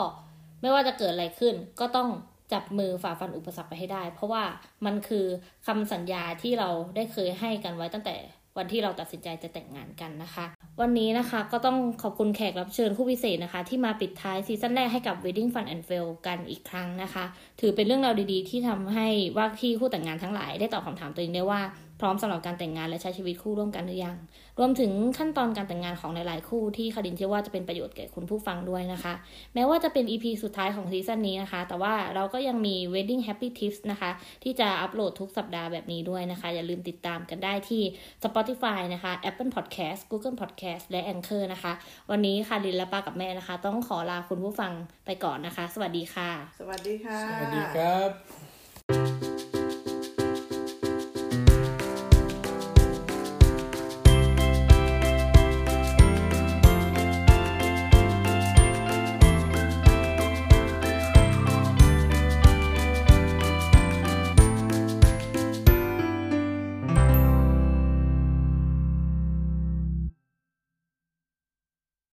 ไม่ว่าจะเกิดอะไรขึ้น ก็ต้อง จับมือฝ่าฟันอุปสรรคไปให้ได้ เพราะว่ามันคือคำสัญญาที่เราได้เคยให้กันไว้ตั้งแต่วันที่เราตัดสินใจจะแต่งงานกันนะคะ วันนี้นะคะก็ต้องขอบคุณแขกรับเชิญผู้พิเศษนะคะ ที่มาปิดท้ายซีซั่นแรกให้กับ Wedding Fun and Fail กันอีกครั้งนะคะ ถือเป็นเรื่องราวดีๆ ที่ทำให้ว่าที่คู่แต่งงานทั้งหลายได้ตอบคำถามตัวเองได้ว่า พร้อมสำหรับการแต่งงานและใช้ชีวิตคู่ร่วมกันหรือยัง รวมถึงขั้นตอนการแต่งงานของหลาย ๆ คู่ที่คดินเชื่อว่าจะเป็นประโยชน์แก่คุณผู้ฟังด้วยนะคะ แม้ว่าจะเป็น EP สุดท้ายของซีซั่นนี้นะคะ แต่ว่าเราก็ยังมี Wedding Happy Tips นะคะ ที่จะอัปโหลดทุกสัปดาห์แบบนี้ด้วยนะคะ อย่าลืมติดตามกันได้ที่ Spotify นะคะ Apple Podcast Google Podcast และ Anchor นะคะ วันนี้ค่ะลินและป้ากับแม่นะคะ ต้องขอลาคุณผู้ฟังไปก่อนนะคะ สวัสดีค่ะ สวัสดีค่ะ สวัสดีครับ